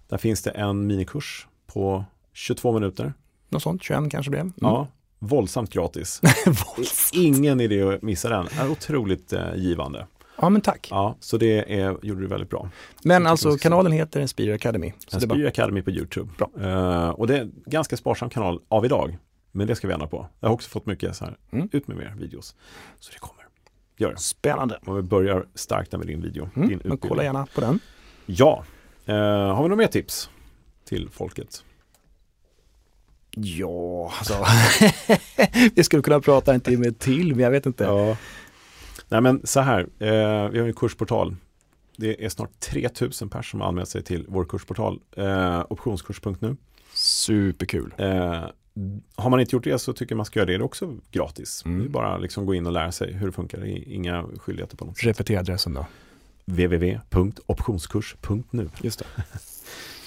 Speaker 1: Där finns det en minikurs på 22 minuter.
Speaker 2: Något sånt, 21 kanske blev. Mm.
Speaker 1: Ja, våldsamt gratis.
Speaker 2: Våldsamt.
Speaker 1: Ingen idé att missa den. Det är otroligt eh, givande.
Speaker 2: Ja, men tack.
Speaker 1: Ja, så det är, gjorde du väldigt bra.
Speaker 2: Men alltså kanalen heter Inspire Academy.
Speaker 1: Inspire
Speaker 2: bara,
Speaker 1: Academy på YouTube.
Speaker 2: Bra.
Speaker 1: Eh, och det är en ganska sparsam kanal av idag. Men det ska vi ändra på. Jag har också fått mycket så här,
Speaker 2: Mm.
Speaker 1: ut med mer videos. Så det kommer. Gör det.
Speaker 2: spännande.
Speaker 1: Om vi börjar starkt med din video.
Speaker 2: Mm.
Speaker 1: din
Speaker 2: Men kolla gärna på den.
Speaker 1: Ja. Eh, har vi några mer tips till folket?
Speaker 2: Ja, alltså. vi skulle kunna prata en timme till, men jag vet inte.
Speaker 1: Ja. Nej men så här, eh, vi har en kursportal. Det är snart 3000 personer som har anmält sig till vår kursportal, eh, optionskurs.nu.
Speaker 2: Superkul.
Speaker 1: Eh, har man inte gjort det så tycker jag man ska göra det. Det också gratis.
Speaker 2: Mm.
Speaker 1: Det är bara liksom gå in och lära sig hur det funkar. Det inga skyldigheter på något sätt.
Speaker 2: Repetera adressen då.
Speaker 1: www.optionskurs.nu
Speaker 2: Just det.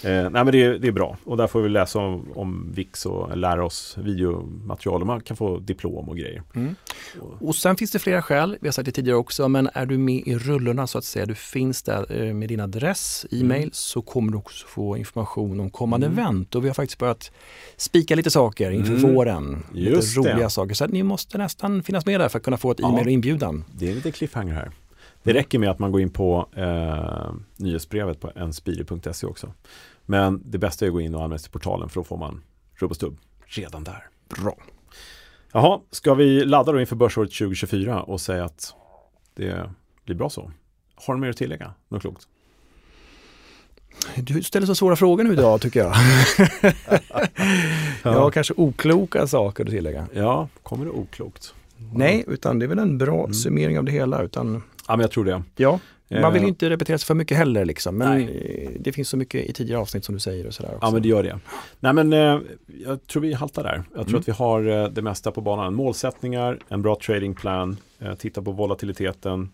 Speaker 1: Eh, Nej men det är, det är bra och där får vi läsa om, om VIX och lära oss videomaterial och man kan få diplom och grejer.
Speaker 2: Mm.
Speaker 1: Och,
Speaker 2: sen finns det flera skäl, vi har sagt det tidigare också, men är du med i rullorna så att säga, du finns där eh, med din adress, e-mail,
Speaker 1: Mm.
Speaker 2: så kommer du också få information om kommande
Speaker 1: Mm.
Speaker 2: event. Och vi har faktiskt börjat spika lite saker inför
Speaker 1: Mm.
Speaker 2: våren.
Speaker 1: Just
Speaker 2: lite
Speaker 1: det.
Speaker 2: roliga saker. Så ni måste nästan finnas med där för att kunna få ett e-mail och inbjudan.
Speaker 1: det är lite cliffhanger här. Det räcker med att man går in på eh, nyhetsbrevet på enspiri.se också. Men det bästa är att gå in och anmäla sig till portalen för då får man rubb och stubb redan där.
Speaker 2: Bra.
Speaker 1: Jaha, ska vi ladda då inför börsåret 2024 och säga att det blir bra så? Har du mer att tillägga? Något klokt?
Speaker 2: Du ställer så svåra frågor nu idag tycker jag. ja, kanske okloka saker att tillägga.
Speaker 1: Ja, kommer det oklokt?
Speaker 2: Nej, utan det är väl en bra
Speaker 1: Mm.
Speaker 2: summering av det hela. Utan,
Speaker 1: Ja, men jag tror det.
Speaker 2: ja, man vill
Speaker 1: Eh,
Speaker 2: ju inte repetera sig för mycket heller liksom. Men
Speaker 1: Nej.
Speaker 2: det finns så mycket i tidigare avsnitt som du säger och sådär också.
Speaker 1: Ja, men det gör det. Nej, men eh, jag tror vi haltar där. Jag tror
Speaker 2: Mm.
Speaker 1: att vi har eh, det mesta på banan. Målsättningar, en bra tradingplan, titta på volatiliteten,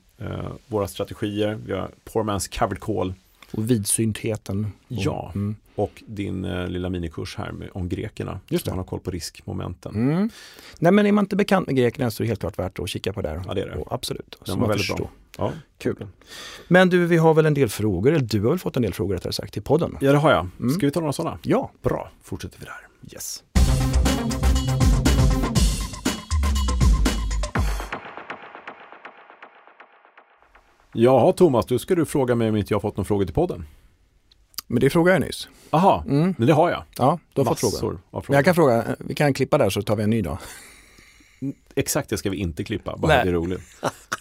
Speaker 1: våra strategier, vi har poor man's covered call
Speaker 2: Och vidsyntheten. Och,
Speaker 1: Ja.
Speaker 2: Mm.
Speaker 1: och din eh, lilla minikurs här med, om grekerna.
Speaker 2: Just
Speaker 1: Så
Speaker 2: det.
Speaker 1: man har koll på riskmomenten.
Speaker 2: Mm. Nej men är man inte bekant med grekerna så är det helt klart värt att kika på där.
Speaker 1: Ja, det är det.
Speaker 2: Och absolut.
Speaker 1: Den
Speaker 2: Så
Speaker 1: var väldigt
Speaker 2: förstår.
Speaker 1: bra. Ja.
Speaker 2: Kul. Men du, vi har väl en del frågor, eller du har väl fått en del frågor rättare sagt till podden?
Speaker 1: ja, det har jag.
Speaker 2: Mm.
Speaker 1: Ska vi ta några sådana?
Speaker 2: Ja.
Speaker 1: Bra, fortsätter vi där.
Speaker 2: Yes.
Speaker 1: Jaha Thomas, då ska du fråga mig om inte jag har fått någon fråga till podden.
Speaker 2: Men det frågade jag nyss.
Speaker 1: Aha,
Speaker 2: Mm.
Speaker 1: men det har jag.
Speaker 2: Ja, du har fått frågan. Men
Speaker 1: frågor.
Speaker 2: jag kan fråga, vi kan klippa där så tar vi en ny då.
Speaker 1: Exakt det ska vi inte klippa, bara
Speaker 2: Nej.
Speaker 1: det är roligt.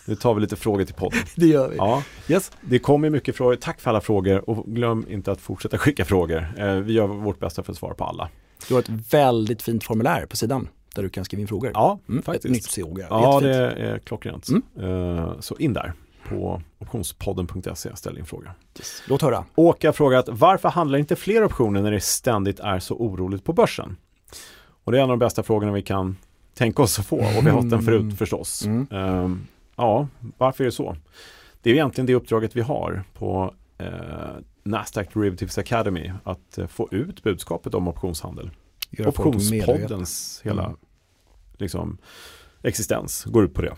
Speaker 1: Nu tar vi lite frågor till podden.
Speaker 2: Det gör vi.
Speaker 1: Ja,
Speaker 2: Yes.
Speaker 1: det kommer mycket frågor. Tack för alla frågor och glöm inte att fortsätta skicka frågor. Eh, vi gör vårt bästa för att svara på alla.
Speaker 2: Du har ett väldigt fint formulär på sidan där du kan skriva in frågor.
Speaker 1: Ja,
Speaker 2: Mm,
Speaker 1: faktiskt.
Speaker 2: Ett nytt fråga.
Speaker 1: Ja, det är klockrent.
Speaker 2: Mm.
Speaker 1: Eh, Så in där på optionspodden.se, ställ din fråga.
Speaker 2: Yes. Låt höra.
Speaker 1: Åke har frågat varför handlar inte fler optioner när det ständigt är så oroligt på börsen? Och det är en av de bästa frågorna vi kan tänka oss att få och vi har haft den förut förstås.
Speaker 2: Mm.
Speaker 1: Ehm, ja, varför är det så? Det är egentligen det uppdraget vi har på eh, Nasdaq Derivatives Academy att eh, få ut budskapet om optionshandel. Optionspoddens hela
Speaker 2: Mm.
Speaker 1: liksom, existens går ut på det.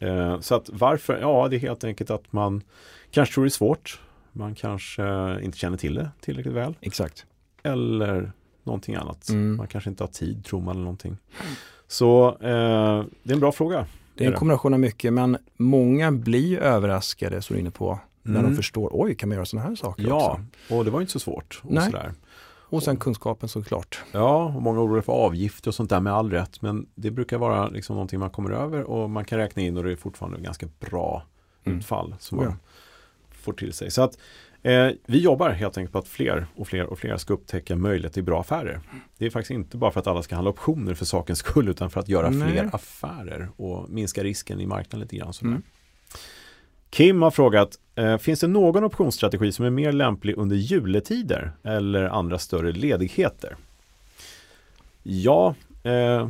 Speaker 1: Eh, så att varför? Ja, det är helt enkelt att man kanske tror det är svårt. Man kanske eh, inte känner till det tillräckligt väl.
Speaker 2: Exakt.
Speaker 1: Eller någonting annat.
Speaker 2: Mm.
Speaker 1: Man kanske inte har tid, tror man eller någonting. Så eh, det är en bra fråga.
Speaker 2: Det är en kombination av mycket men många blir ju överraskade, så du är inne på, när
Speaker 1: Mm.
Speaker 2: de förstår, oj kan man göra sådana här saker
Speaker 1: Ja,
Speaker 2: också?
Speaker 1: och det var inte så svårt. Och
Speaker 2: Nej.
Speaker 1: sådär.
Speaker 2: Och sen kunskapen såklart.
Speaker 1: Ja, och många oroar för avgifter och sånt där med all rätt. Men det brukar vara liksom någonting man kommer över och man kan räkna in och det är fortfarande ganska bra
Speaker 2: Mm.
Speaker 1: utfall som
Speaker 2: Oh ja.
Speaker 1: man får till sig. Så att eh, vi jobbar helt enkelt på att fler och fler och fler ska upptäcka möjlighet till bra affärer. Det är faktiskt inte bara för att alla ska handla optioner för sakens skull utan för att göra
Speaker 2: Nej.
Speaker 1: fler affärer och minska risken i marknaden lite grann. Sådär.
Speaker 2: Mm.
Speaker 1: Kim har frågat, eh, finns det någon optionsstrategi som är mer lämplig under juletider eller andra större ledigheter? Ja, eh,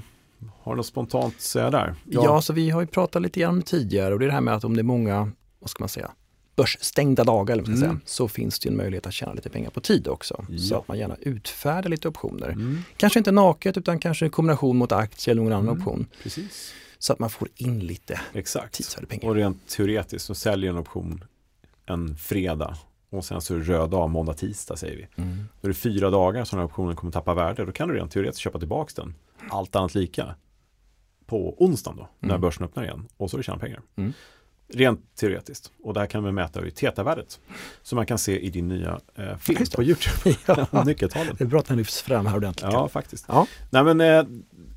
Speaker 1: har du något spontant att säga där?
Speaker 2: Ja. så vi har ju pratat lite grann tidigare och det är det här med att om det är många, vad ska man säga, börsstängda dagar eller
Speaker 1: Mm.
Speaker 2: säga, så finns det en möjlighet att tjäna lite pengar på tid också. Så
Speaker 1: Ja.
Speaker 2: att man gärna utfärdar lite optioner.
Speaker 1: Mm,
Speaker 2: Kanske inte naket utan kanske en kombination mot aktie eller någon annan
Speaker 1: Mm.
Speaker 2: option.
Speaker 1: precis.
Speaker 2: Så att man får in lite
Speaker 1: Exakt.
Speaker 2: tidsvärde pengar.
Speaker 1: Och rent teoretiskt så säljer en option en fredag och sen så är det röd dag måndag, tisdag säger vi.
Speaker 2: Mm.
Speaker 1: Då är det fyra dagar som den här optionen kommer tappa värde. Då kan du rent teoretiskt köpa tillbaka den. Allt annat lika. På onsdagen då, när
Speaker 2: Mm.
Speaker 1: börsen öppnar igen. Och så har du tjänat pengar.
Speaker 2: Mm.
Speaker 1: Rent teoretiskt. Och där kan man mäta i TETA-värdet. Som man kan se i din nya eh, film
Speaker 2: det.
Speaker 1: på YouTube.
Speaker 2: Ja.
Speaker 1: Nyckeltalen.
Speaker 2: Det är bra att den lyfts fram här ordentligt.
Speaker 1: Ja, faktiskt.
Speaker 2: Ja.
Speaker 1: Nej men eh,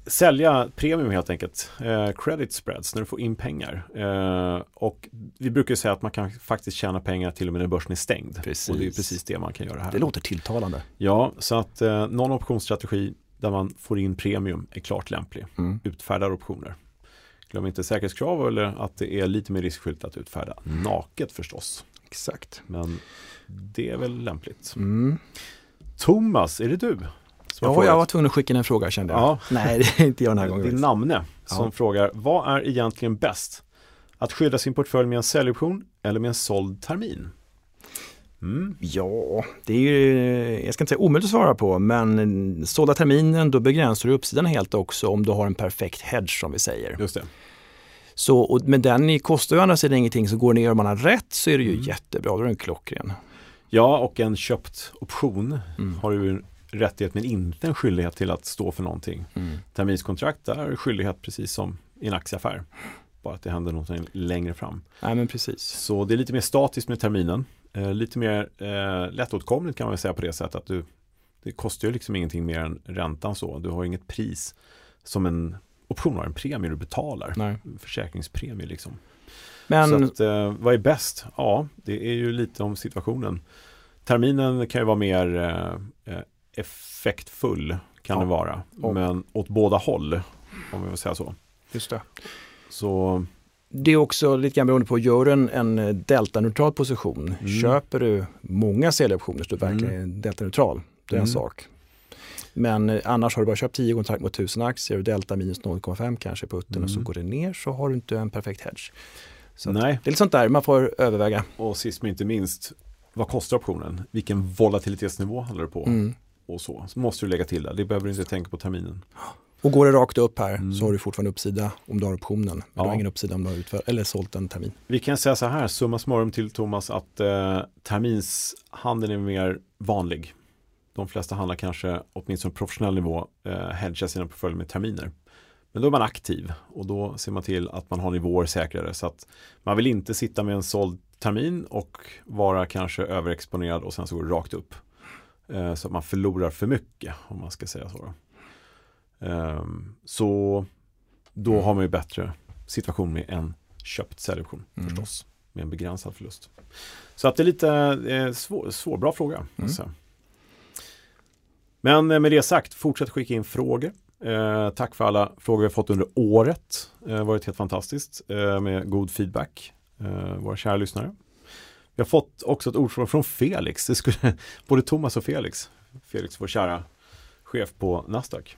Speaker 1: sälja premium helt enkelt. Eh, credit spreads, när du får in pengar. Eh, och vi brukar säga att man kan faktiskt tjäna pengar till och med när börsen är stängd.
Speaker 2: Precis.
Speaker 1: Och det är precis det man kan göra här.
Speaker 2: Det låter tilltalande.
Speaker 1: Ja, så att eh, någon optionsstrategi där man får in premium är klart lämplig.
Speaker 2: Mm.
Speaker 1: Utfärdar optioner. Glöm inte säkerhetskrav eller att det är lite mer riskfyllt att utfärda naket förstås.
Speaker 2: Exakt.
Speaker 1: Men det är väl lämpligt.
Speaker 2: Mm.
Speaker 1: Thomas, är det du? Har
Speaker 2: Ja, jag var tvungen att skicka in en fråga kände jag.
Speaker 1: Ja.
Speaker 2: Nej, det är inte jag den här gången.
Speaker 1: Din namne som
Speaker 2: Ja.
Speaker 1: frågar vad är egentligen bäst? Att skydda sin portfölj med en säljoption eller med en såld termin? Mm.
Speaker 2: Ja, det är ju, jag ska inte säga omöjligt att svara på, men sålda terminen då begränsar du uppsidan helt också om du har en perfekt hedge som vi säger.
Speaker 1: Just det.
Speaker 2: Så, och, men den kostar ju andra sidan ingenting, så går det ner om man har rätt så är det ju
Speaker 1: Mm.
Speaker 2: jättebra, då är den klockren.
Speaker 1: Ja, och en köpt option
Speaker 2: Mm.
Speaker 1: har en rättighet men inte en skyldighet till att stå för någonting.
Speaker 2: Mm.
Speaker 1: Terminskontrakt, är skyldighet precis som i en aktieaffär. Bara att det händer något längre fram.
Speaker 2: Nej men precis.
Speaker 1: Så det är lite mer statiskt med terminen. Eh, lite mer eh, lättåtkomligt kan man säga på det sättet att du det kostar ju liksom ingenting mer än räntan så. Du har inget pris som en option har, en premie du betalar.
Speaker 2: Nej.
Speaker 1: Försäkringspremie liksom.
Speaker 2: Men
Speaker 1: Så att, eh, vad är bäst? Ja, det är ju lite om situationen. Terminen kan ju vara mer eh, eh, effektfull kan
Speaker 2: Ja.
Speaker 1: det vara.
Speaker 2: Och-
Speaker 1: Men åt båda håll, om vi vill säga så.
Speaker 2: just det.
Speaker 1: Så
Speaker 2: Det är också lite grann beroende på, gör du en, en deltaneutral position,
Speaker 1: Mm.
Speaker 2: köper du många säljoptioner så du verkligen är deltaneutral, det är en
Speaker 1: Mm.
Speaker 2: sak. Men eh, annars har du bara köpt 10 kontrakt mot 1000 aktier och delta minus 0,5 kanske på utten och så
Speaker 1: Mm.
Speaker 2: går det ner så har du inte en perfekt hedge. Så
Speaker 1: nej,
Speaker 2: Det är lite sånt där man får överväga.
Speaker 1: och sist men inte minst, vad kostar optionen? Vilken volatilitetsnivå handlar det på? Och så. så måste du lägga till det. Det behöver du inte tänka på terminen.
Speaker 2: Och går det rakt upp här
Speaker 1: Mm.
Speaker 2: så har du fortfarande uppsida om du har optionen. Men du
Speaker 1: Ja.
Speaker 2: har ingen uppsida om du har utför, eller sålt en termin.
Speaker 1: Vi kan säga så här, summa summarum till Thomas, att eh, terminshandeln är mer vanlig. De flesta handlar kanske, åtminstone på professionell nivå, eh, hedgar sina portföljer med terminer. Men då är man aktiv och då ser man till att man har nivåer säkrare så att man vill inte sitta med en såld termin och vara kanske överexponerad och sen så går det rakt upp. Eh, så att man förlorar för mycket om man ska säga så. Eh, så då har man ju bättre situation med en köpt säljoption mm. förstås. Med en begränsad förlust. Så att det är lite eh, svår, svårbra fråga. Mm. Men med det sagt, fortsätt skicka in frågor. Eh, tack för alla frågor vi fått under året. Det eh, varit helt fantastiskt eh, med god feedback. Eh, våra kära lyssnare. Vi har fått också ett ordspråk från Felix. Det skulle, både Thomas och Felix. Felix, vår kära chef på Nasdaq.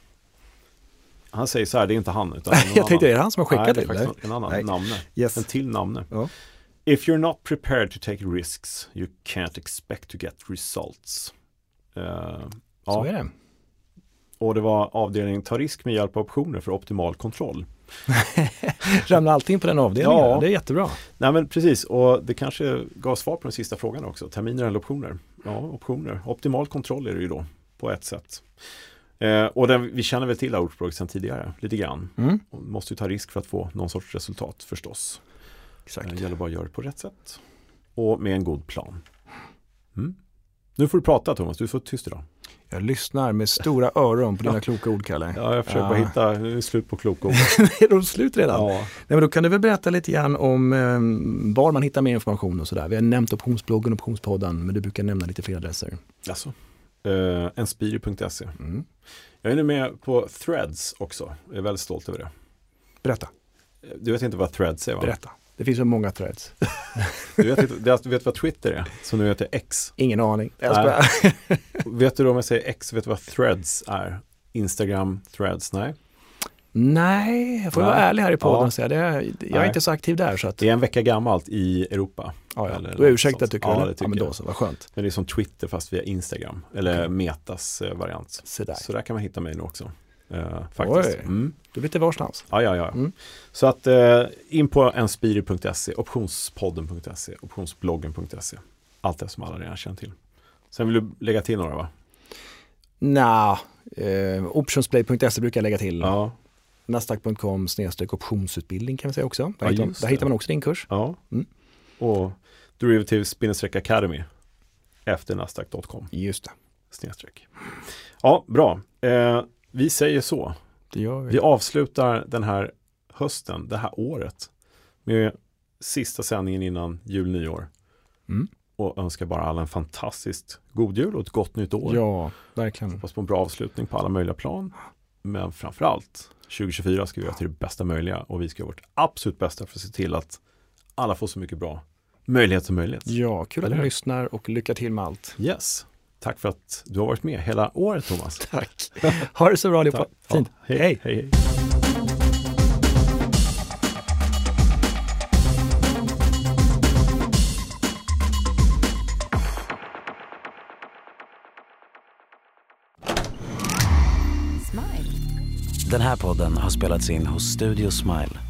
Speaker 1: Han säger så här, det är inte han. Utan
Speaker 2: jag tänkte, är det han som har skickat
Speaker 1: Nej, det?
Speaker 2: är
Speaker 1: en annan, Nej. namne. Yes. En till namne. Ja. If you're not prepared to take risks, you can't expect to get results.
Speaker 2: Uh, så ja. är det.
Speaker 1: Och det var avdelningen ta risk med hjälp av optioner för optimal kontroll.
Speaker 2: Ramlar allting på den avdelningen? Ja. Det är jättebra.
Speaker 1: Nej men precis och det kanske gav svar på den sista frågan också. Terminer eller optioner? Ja, optioner. Optimal kontroll är det ju då på ett sätt. Eh, och den, vi känner väl till ordspråket sedan tidigare lite grann. Mm. Måste ju ta risk för att få någon sorts resultat förstås. Exakt. Eh, det gäller bara att göra det på rätt sätt. Och med en god plan. Mm. Nu får du prata Thomas, du är så tyst idag.
Speaker 2: Jag lyssnar med stora öron på dina kloka ord, Kalle.
Speaker 1: Ja, jag försöker bara hitta, nu är det slut på kloka ord.
Speaker 2: är de slut redan? Ja. Nej, men då kan du väl berätta lite grann om eh, var man hittar mer information och sådär. Vi har nämnt optionsbloggen och optionspodden, men du brukar nämna lite fler adresser.
Speaker 1: Alltså, eh, enspiri.se. Mm. Jag är nu med på Threads också. Jag är väldigt stolt över det.
Speaker 2: Berätta.
Speaker 1: Du vet inte vad Threads är va?
Speaker 2: Berätta. Det finns så många threads.
Speaker 1: du, vet, du vet vad Twitter är? Som nu heter X.
Speaker 2: Ingen aning.
Speaker 1: vet du då om jag säger X, vet du vad threads är? Instagram, threads, nej?
Speaker 2: Nej, jag får Nej. vara ärlig här i podden och säga det. Jag är Nej. inte så aktiv där. Så att...
Speaker 1: Det är en vecka gammalt i Europa.
Speaker 2: Ja, ja. Då är ursäkta tycker ja, du? Det tycker ja, men då så, vad skönt.
Speaker 1: Men det är som Twitter fast via Instagram. Eller okay. Metas eh, variant. Så där. så där kan man hitta mig nu också. Uh, faktiskt. Oj,
Speaker 2: mm. du vet varstans.
Speaker 1: Ja, ja, ja. Mm. Så att uh, in på enspiri.se, optionspodden.se, optionsbloggen.se. Allt det som alla redan känner till. Sen vill du lägga till några va?
Speaker 2: Nja, eh, optionsplay.se brukar jag lägga till. Ja. Nasdaq.com snedstreck optionsutbildning kan vi säga också. Där, ja, hittar, där hittar, man också din kurs.
Speaker 1: Ja. Mm. Och derivatives academy efter nasdaq.com.
Speaker 2: Just det.
Speaker 1: Snedstreck. Ja, bra. Eh, vi säger så.
Speaker 2: Det gör vi.
Speaker 1: vi avslutar den här hösten, det här året med sista sändningen innan jul, nyår. Mm. Och önskar bara alla en fantastiskt god jul och ett gott nytt år.
Speaker 2: Ja, verkligen.
Speaker 1: Hoppas på en bra avslutning på alla möjliga plan. Men framförallt 2024 ska vi göra till det bästa möjliga och vi ska göra vårt absolut bästa för att se till att alla får så mycket bra möjlighet som möjligt.
Speaker 2: Ja, kul att ni lyssnar och lycka till med allt.
Speaker 1: Yes. Tack för att du har varit med hela året Thomas.
Speaker 2: Tack. Ha det så bra allihopa. Fint.
Speaker 1: Ja, hej. hej. hej.
Speaker 3: Den här podden har spelats in hos Studio Smile